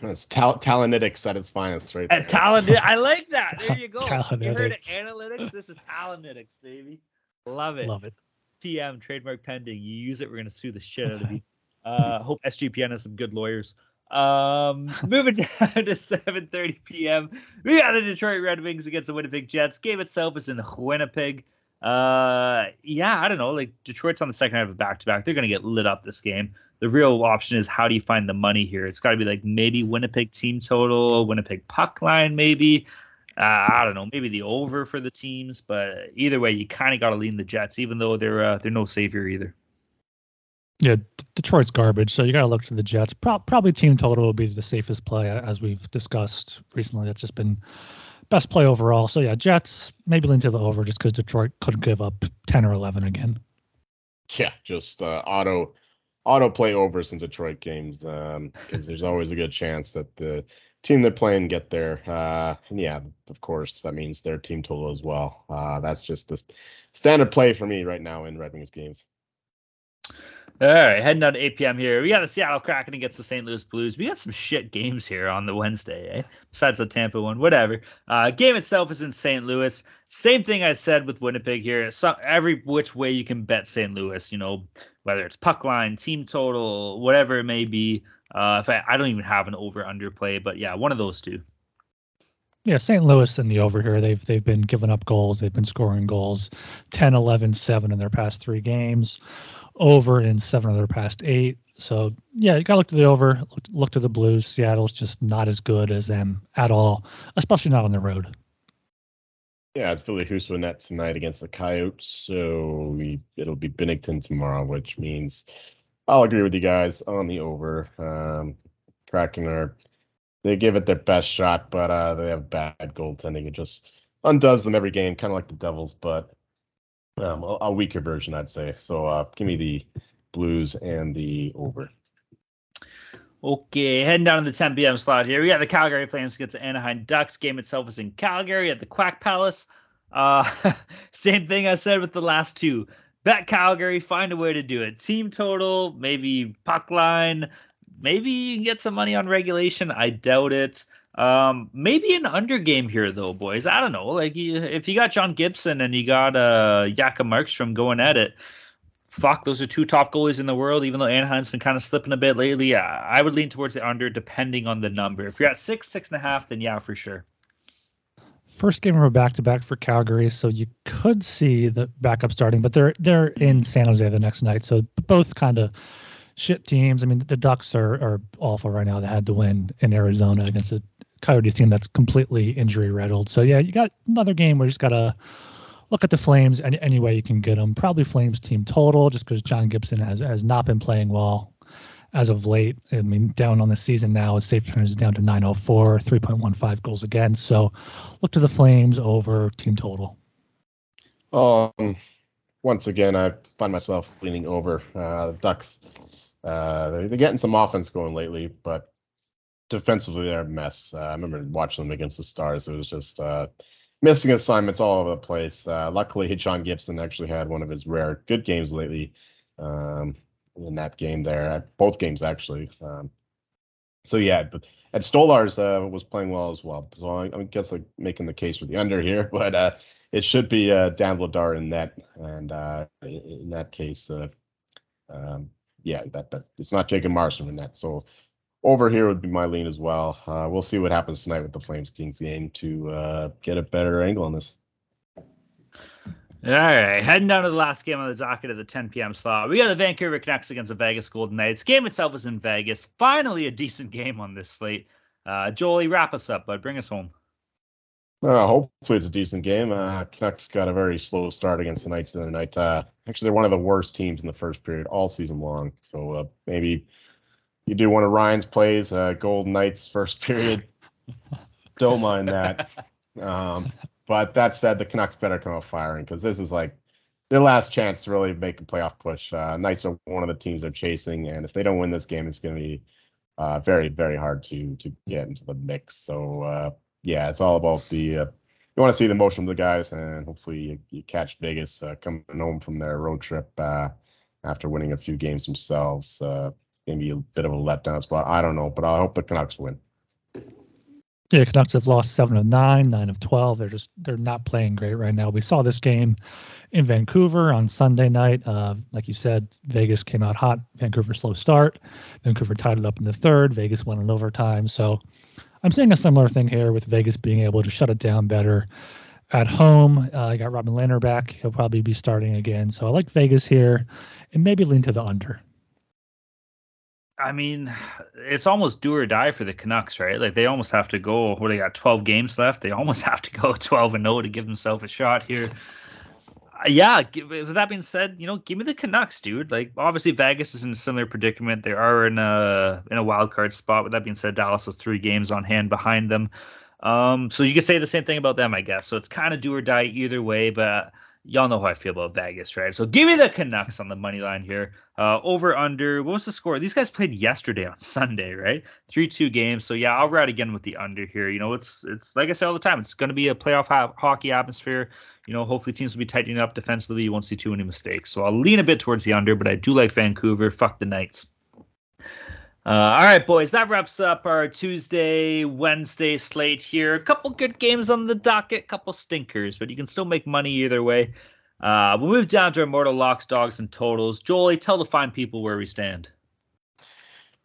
That's tal- Talonetics at its finest, right there. And talent. I *laughs* like that. There you go. You heard it. Analytics. This is Talonetics, baby. Love it. Love it. TM trademark pending. You use it, we're gonna sue the shit out of you. Uh, hope SGPN has some good lawyers. Um, *laughs* moving down to 7:30 p.m. We got the Detroit Red Wings against the Winnipeg Jets. Game itself is in Winnipeg. Uh, yeah, I don't know. Like Detroit's on the second half of back to back. They're gonna get lit up this game. The real option is how do you find the money here? It's got to be like maybe Winnipeg team total, Winnipeg puck line, maybe. Uh, I don't know, maybe the over for the teams, but either way, you kind of got to lean the Jets, even though they're uh, they're no savior either. Yeah, Detroit's garbage, so you got to look to the Jets. Pro- probably team total will be the safest play, as we've discussed recently. That's just been best play overall. So yeah, Jets maybe lean to the over just because Detroit couldn't give up ten or eleven again. Yeah, just uh, auto auto play overs in Detroit games because there's always a good chance that the team they're playing get there. Uh, and yeah, of course, that means their team total as well. Uh, that's just the standard play for me right now in Red Wings games. All right, heading down to 8 p.m. here. We got the Seattle Kraken against the St. Louis Blues. We got some shit games here on the Wednesday, eh? Besides the Tampa one, whatever. Uh, game itself is in St. Louis. Same thing I said with Winnipeg here. So, every which way you can bet St. Louis, you know, whether it's puck line, team total, whatever it may be. Uh, if I, I don't even have an over under play, but yeah, one of those two. Yeah, St. Louis in the over here. They've they've been giving up goals. They've been scoring goals 10, 11, 7 in their past three games. Over in seven of their past eight. So yeah, you gotta look to the over. Look, to the Blues. Seattle's just not as good as them at all, especially not on the road. Yeah, it's Ville Husso net tonight against the Coyotes. So we, it'll be Binnington tomorrow, which means I'll agree with you guys on the over. Um, are they give it their best shot, but uh, they have bad goaltending. It just undoes them every game, kind of like the Devils, but um, a, weaker version, I'd say. So uh, give me the Blues and the over. Okay, heading down to the 10 p.m. slot here. We got the Calgary Flames against the Anaheim Ducks. Game itself is in Calgary at the Quack Palace. Uh, *laughs* same thing I said with the last two. Bet Calgary, find a way to do it. Team total, maybe puck line, maybe you can get some money on regulation. I doubt it. Um, maybe an under game here though, boys. I don't know. Like if you got John Gibson and you got uh Jakob Markstrom going at it, fuck, those are two top goalies in the world. Even though Anaheim's been kind of slipping a bit lately, yeah, I would lean towards the under, depending on the number. If you're at six, six and a half, then yeah, for sure. First game of a back to back for Calgary, so you could see the backup starting, but they're they're in San Jose the next night, so both kind of shit teams. I mean, the Ducks are are awful right now. They had to win in Arizona against a Coyotes team that's completely injury riddled. So yeah, you got another game where you just gotta look at the Flames any, any way you can get them. Probably Flames team total, just because John Gibson has has not been playing well as of late. I mean, down on the season now, his save percentage is down to 904, 3.15 goals against. So look to the Flames over team total. Um, once again, I find myself leaning over. Uh, the Ducks, uh, they're, they're getting some offense going lately, but defensively they're a mess. Uh, I remember watching them against the Stars. It was just uh, missing assignments all over the place. Uh, luckily, John Gibson actually had one of his rare good games lately um, in that game there. Both games actually. Um, so yeah, but and Stolarz uh, was playing well as well. So I, I guess like making the case for the under here, *laughs* but uh, it should be uh, Dan Vladar in net, and uh, in that case, uh, um, yeah, that that it's not Jacob Marshall in net. So over here would be my lean as well. Uh, we'll see what happens tonight with the Flames Kings game to uh, get a better angle on this. All right, heading down to the last game on the docket of the 10 p.m. slot. We got the Vancouver Canucks against the Vegas Golden Knights. Game itself was in Vegas. Finally, a decent game on this slate. Uh, Jolie, wrap us up, bud. Bring us home. Uh, hopefully it's a decent game. Uh, Canucks got a very slow start against the Knights the other night. Uh, actually, they're one of the worst teams in the first period all season long. So uh, maybe you do one of Ryan's plays, uh, Golden Knights first period. *laughs* Don't mind that. Um, but that said, the Canucks better come out firing because this is like their last chance to really make a playoff push. Uh, Knights are one of the teams they're chasing, and if they don't win this game, it's going to be uh, very, very hard to to get into the mix. So uh, yeah, it's all about the. Uh, you want to see the motion of the guys, and hopefully you, you catch Vegas uh, coming home from their road trip uh, after winning a few games themselves. Maybe a bit of a letdown spot. I don't know, but I hope the Canucks win. Yeah, Canucks have lost seven of nine, nine of twelve. They're just they're not playing great right now. We saw this game in Vancouver on Sunday night. Uh, like you said, Vegas came out hot. Vancouver slow start. Vancouver tied it up in the third. Vegas won in overtime. So I'm seeing a similar thing here with Vegas being able to shut it down better at home. Uh, I got Robin Lehner back. He'll probably be starting again. So I like Vegas here and maybe lean to the under. I mean, it's almost do or die for the Canucks, right? Like they almost have to go. Where they got 12 games left, they almost *laughs* have to go 12 and 0 to give themselves a shot here. Uh, yeah. With that being said, you know, give me the Canucks, dude. Like obviously Vegas is in a similar predicament. They are in a in a wild card spot. With that being said, Dallas has three games on hand behind them. Um, so you could say the same thing about them, I guess. So it's kind of do or die either way, but y'all know how I feel about Vegas, right? So give me the Canucks on the money line here. Uh, over under. What was the score? These guys played yesterday on *laughs* Sunday, right? Three two games. So yeah, I'll ride again with the under here. You know, it's it's like I say all the time. It's going to be a playoff ho- hockey atmosphere. You know, hopefully teams will be tightening up defensively. You won't see too many mistakes. So I'll lean a bit towards the under, but I do like Vancouver. Fuck the Knights. Uh, all right, boys, that wraps up our Tuesday, Wednesday slate here. A couple good games on the docket, couple stinkers, but you can still make money either way. Uh, we'll move down to Immortal Locks, Dogs, and Totals. Jolie, tell the fine people where we stand.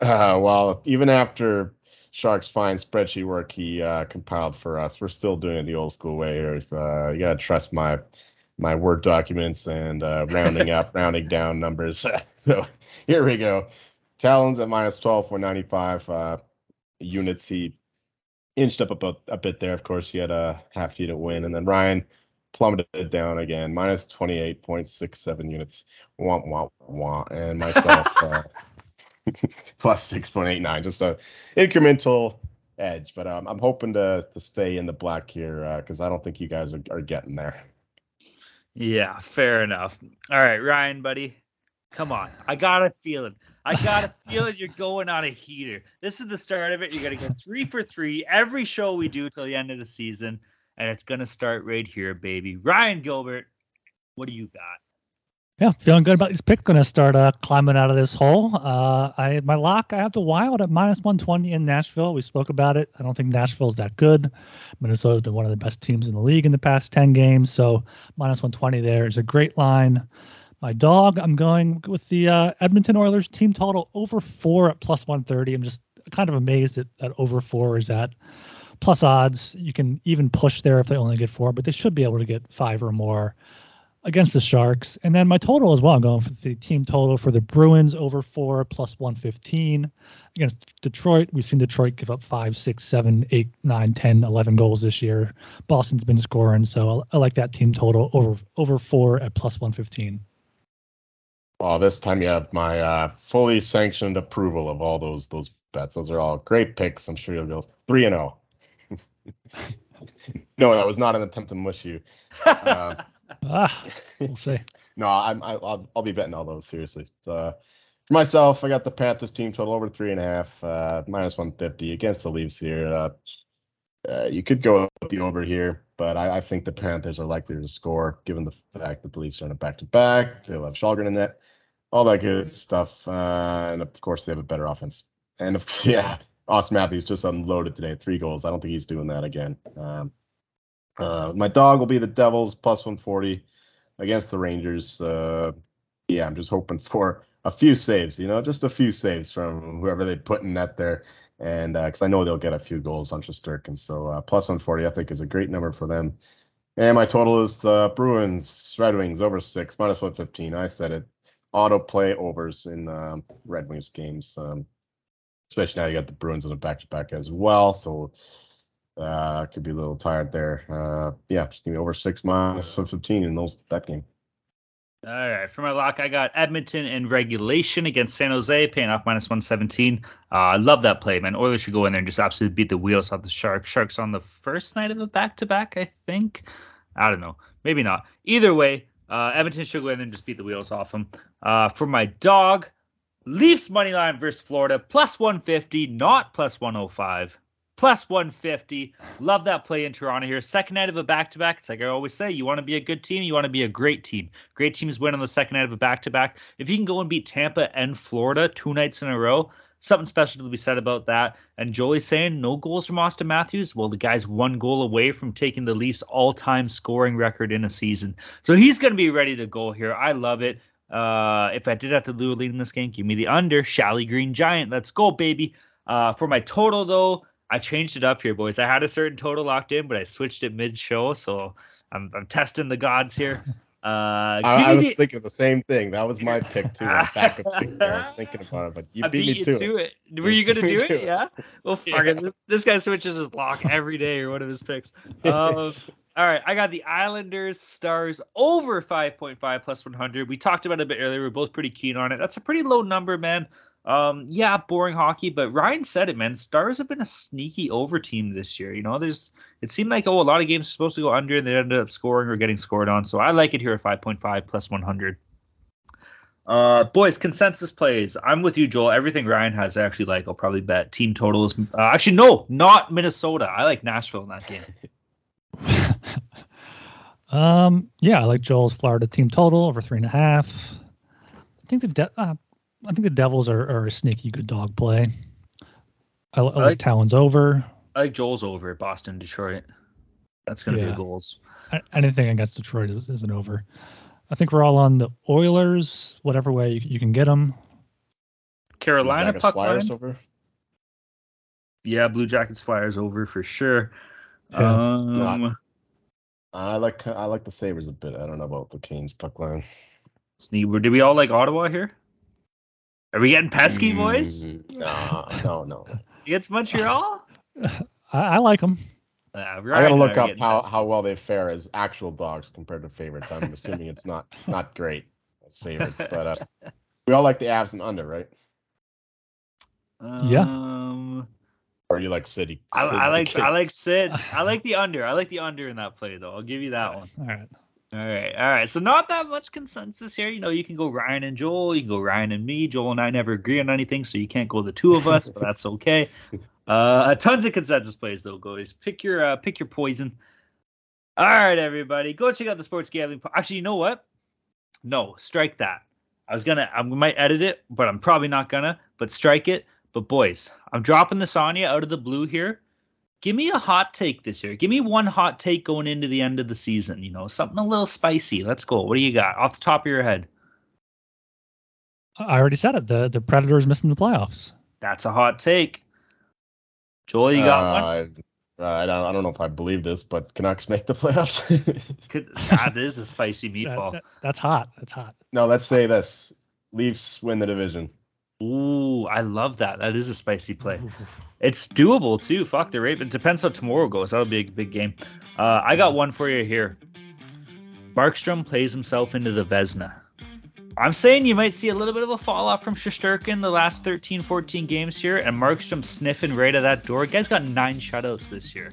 Uh, well, even after Shark's fine spreadsheet work he uh, compiled for us, we're still doing it the old school way here. Uh, you gotta trust my my Word documents and uh, rounding *laughs* up, rounding down numbers. *laughs* so here we go. Talons at minus 12.95 uh, units. He inched up a bit, a bit there. Of course, he had a half unit win. And then Ryan plummeted down again, minus 28.67 units. Wah, wah, wah. And myself, *laughs* uh, *laughs* plus 6.89. Just a incremental edge. But um, I'm hoping to, to stay in the black here because uh, I don't think you guys are, are getting there. Yeah, fair enough. All right, Ryan, buddy. Come on. I got a feeling. I got a feeling you're going on a heater. This is the start of it. You're going to get three for three every show we do till the end of the season. And it's going to start right here, baby. Ryan Gilbert, what do you got? Yeah, feeling good about these picks. Going to start uh, climbing out of this hole. Uh, I my lock. I have the Wild at minus 120 in Nashville. We spoke about it. I don't think Nashville's that good. Minnesota's been one of the best teams in the league in the past 10 games. So minus 120 there is a great line. My dog, I'm going with the uh, Edmonton Oilers team total over four at plus 130. I'm just kind of amazed that, that over four is at plus odds. You can even push there if they only get four, but they should be able to get five or more against the Sharks. And then my total as well. I'm going for the team total for the Bruins over four plus 115 against Detroit. We've seen Detroit give up five, six, seven, eight, nine, 10, 11 goals this year. Boston's been scoring, so I like that team total over over four at plus 115. Well, this time you have my uh, fully sanctioned approval of all those those bets. Those are all great picks. I'm sure you'll go three and zero. Oh. *laughs* no, that was not an attempt to mush you. Uh, *laughs* ah, we'll see. no, I'm I, will I'll be betting all those seriously. So, uh, for myself, I got the Panthers team total over three and a half, uh, minus 150 against the Leafs here. Uh, you could go with the over here, but I, I, think the Panthers are likely to score given the fact that the Leafs are in a back to back. They'll have Källgren in net all that good stuff. Uh, and of course, they have a better offense. And if, *laughs* yeah, Auston Matthews just unloaded today, three goals. I don't think he's doing that again. Um, uh, my dog will be the Devils plus 140 against the Rangers. Uh, yeah, I'm just hoping for a few saves, you know, just a few saves from whoever they put in net there. And because uh, I know they'll get a few goals on Shesterkin. So uh, plus 140, I think, is a great number for them. And my total is uh, Bruins, Red Wings over six, minus 115. I said it autoplay overs in um, Red Wings games. Um, especially now you got the Bruins on a back to back as well. So Uh, could be a little tired there. Uh, yeah, just give me over six minus 15 in those that game. All right, for my lock, I got Edmonton in regulation against San Jose, paying off minus 117. Uh, I love that play, man. Oilers should go in there and just absolutely beat the wheels off the Sharks. Sharks on the first night of a back to back, I think. I don't know. Maybe not. Either way, uh, Edmonton should go in there and just beat the wheels off them. Uh, for my dog, Leafs money line versus Florida, plus 150, not plus 105 plus 150. Love that play in Toronto here. Second night of a back to back. It's like I always say, you want to be a good team, you want to be a great team. Great teams win on the second night of a back to back. If you can go and beat Tampa and Florida two nights in a row, something special to be said about that. And Joey's saying no goals from Auston Matthews. Well, the guy's one goal away from taking the Leafs all time scoring record in a season. So he's going to be ready to go here. I love it. Uh, if I did have to lure lead in this game, give me the under. Shally Green Giant. Let's go, baby. Uh, for my total, though, I changed it up here, boys. I had a certain total locked in, but I switched it mid show, so I'm, I'm testing the gods here. *laughs* Uh, I, I was the... thinking the same thing. That was my pick too. I was thinking about it, but you I beat, beat me to, to it. it. Were you gonna do it? Yeah. Well, fuck yeah. it. This, this, guy switches his lock every day or one of his picks. *laughs* Um, all right, I got the Islanders Stars over 5.5 plus 100. We talked about it a bit earlier. We're both pretty keen on it. That's a pretty low number, man. Um, yeah, boring hockey, but Ryan said it, man. Stars have been a sneaky over team this year. You know, there's it seemed like oh, a lot of games supposed to go under and they ended up scoring or getting scored on. So I like it here at 5.5 plus 100. Uh, boys, consensus plays. I'm with you, Joel. Everything Ryan has, I actually like. I'll probably bet team totals. Uh, actually, no, not Minnesota. I like Nashville in that game. *laughs* um, yeah, I like Joel's Florida team total over three and a half. I think the de- uh, I think the Devils are, are a sneaky good dog play. I, I, I like, like Talon's over. I like Joel's over Boston, Detroit. That's going to yeah. be the goals. Anything against Detroit is, is, an over. I think we're all on the Oilers, whatever way you, you can get them. Carolina puck Flyers line. over. Yeah, Blue Jackets Flyers over for sure. Yeah. Um, I like I like the Sabres a bit. I don't know about the Canes puck line. Sneeber, did we all like Ottawa here? Are we getting pesky, boys? Mm, no, no, no. Against Montreal? I, I like them. Uh, I gotta look up how, how well they fare as actual dogs compared to favorites. I'm assuming it's not *laughs* not great as favorites, but uh, we all like the Habs and under, right? yeah. Um, or you like City? I, I like I like Sid. I *laughs* like the under. I like the under in that play though. I'll give you that one. All right. All right, all right. So not that much consensus here. You know, you can go Ryan and Joel. You can go Ryan and me. Joel and I never agree on anything, so you can't go the two of us, but that's okay. *laughs* Uh, tons of consensus plays though, guys. Pick your uh, pick your poison. All right, everybody, go check out the sports gambling. Po- Actually, you know what? No, strike that. I was gonna, I might edit it, but I'm probably not gonna. But strike it. But boys, I'm dropping this on you out of the blue here give me a hot take this year. Give me one hot take going into the end of the season. You know, something a little spicy. Let's go. What do you got off the top of your head? I already said it. The the Predators missing the playoffs. That's a hot take. Joel, you got uh, one. I don't, I don't know if I believe this, but Canucks make the playoffs. *laughs* Could, that is a spicy *laughs* meatball. That, that, that's hot. That's hot. No, let's say this: Leafs win the division. Ooh, I love that. That is a spicy play. *laughs* It's doable too. Fuck the rate. It depends how tomorrow goes. That'll be a big game. Uh, I got one for you here. Markstrom plays himself into the Vezina. I'm saying you might see a little bit of a fall off from Shesterkin the last 13, 14 games here, and Markstrom sniffing right at that door. Guy's got nine shutouts this year.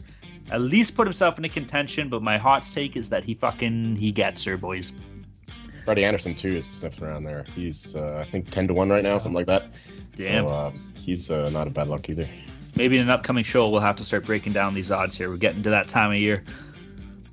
At least put himself into contention, but my hot take is that he fucking he gets her, boys. Freddie Andersen too is sniffing around there. He's uh, I think ten to one right now, something like that. Damn. So, uh, he's uh, not a bad luck either. Maybe in an upcoming show we'll have to start breaking down these odds here. We're getting to that time of year.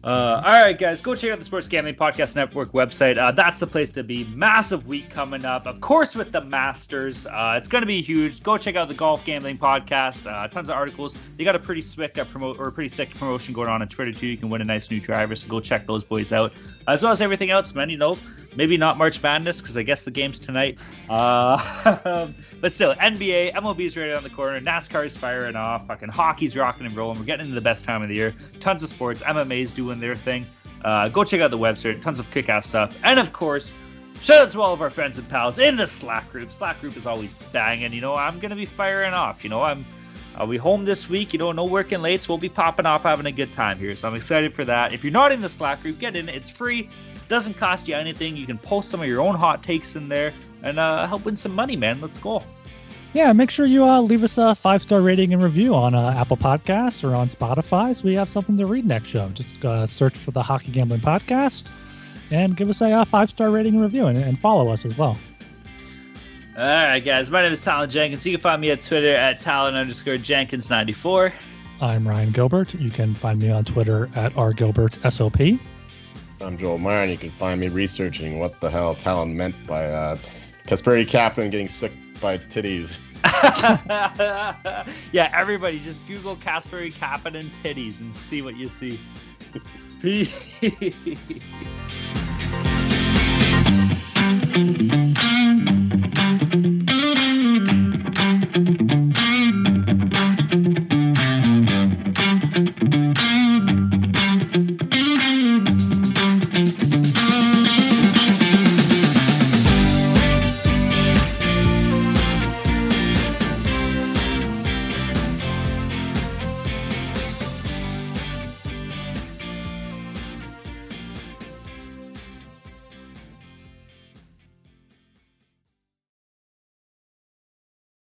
Uh, all right, guys, go check out the Sports Gambling Podcast Network website. Uh, that's the place to be. Massive week coming up, of course, with the Masters. Uh, it's going to be huge. Go check out the Golf Gambling Podcast. Uh, tons of articles. They got a pretty sick uh, promote or a pretty sick promotion going on on Twitter too. You can win a nice new driver, so go check those boys out. As well as everything else, man. You know, maybe not March Madness because I guess the game's tonight. Uh, *laughs* but still, NBA, MLB's right around the corner. NASCAR's firing off. Fucking hockey's rocking and rolling. We're getting into the best time of the year. Tons of sports. MMA's doing their thing. Uh, go check out the website. Tons of kick ass stuff. And of course, shout out to all of our friends and pals in the Slack group. Slack group is always banging. You know, I'm going to be firing off. You know, I'm I'll be home this week. You know, no working late, so we'll be popping off having a good time here. So I'm excited for that. If you're not in the Slack group, get in. It's free. Doesn't cost you anything. You can post some of your own hot takes in there and uh, help win some money, man. Let's go. Yeah, make sure you uh, leave us a five star rating and review on uh, Apple Podcasts or on Spotify so we have something to read next show. Just uh, search for the Hockey Gambling Podcast and give us a uh, five star rating and review and, and follow us as well. All right, guys. My name is Talon Jenkins. You can find me at Twitter at Talon underscore Jenkins94. I'm Ryan Gilbert. You can find me on Twitter at rgilbertsop. I'm Joel Meyer, and you can find me researching what the hell Talon meant by uh, Kasperi Kapanen getting sick by titties. *laughs* yeah, everybody just Google Kasperi Kapanen titties and see what you see. Peace. *laughs* *laughs*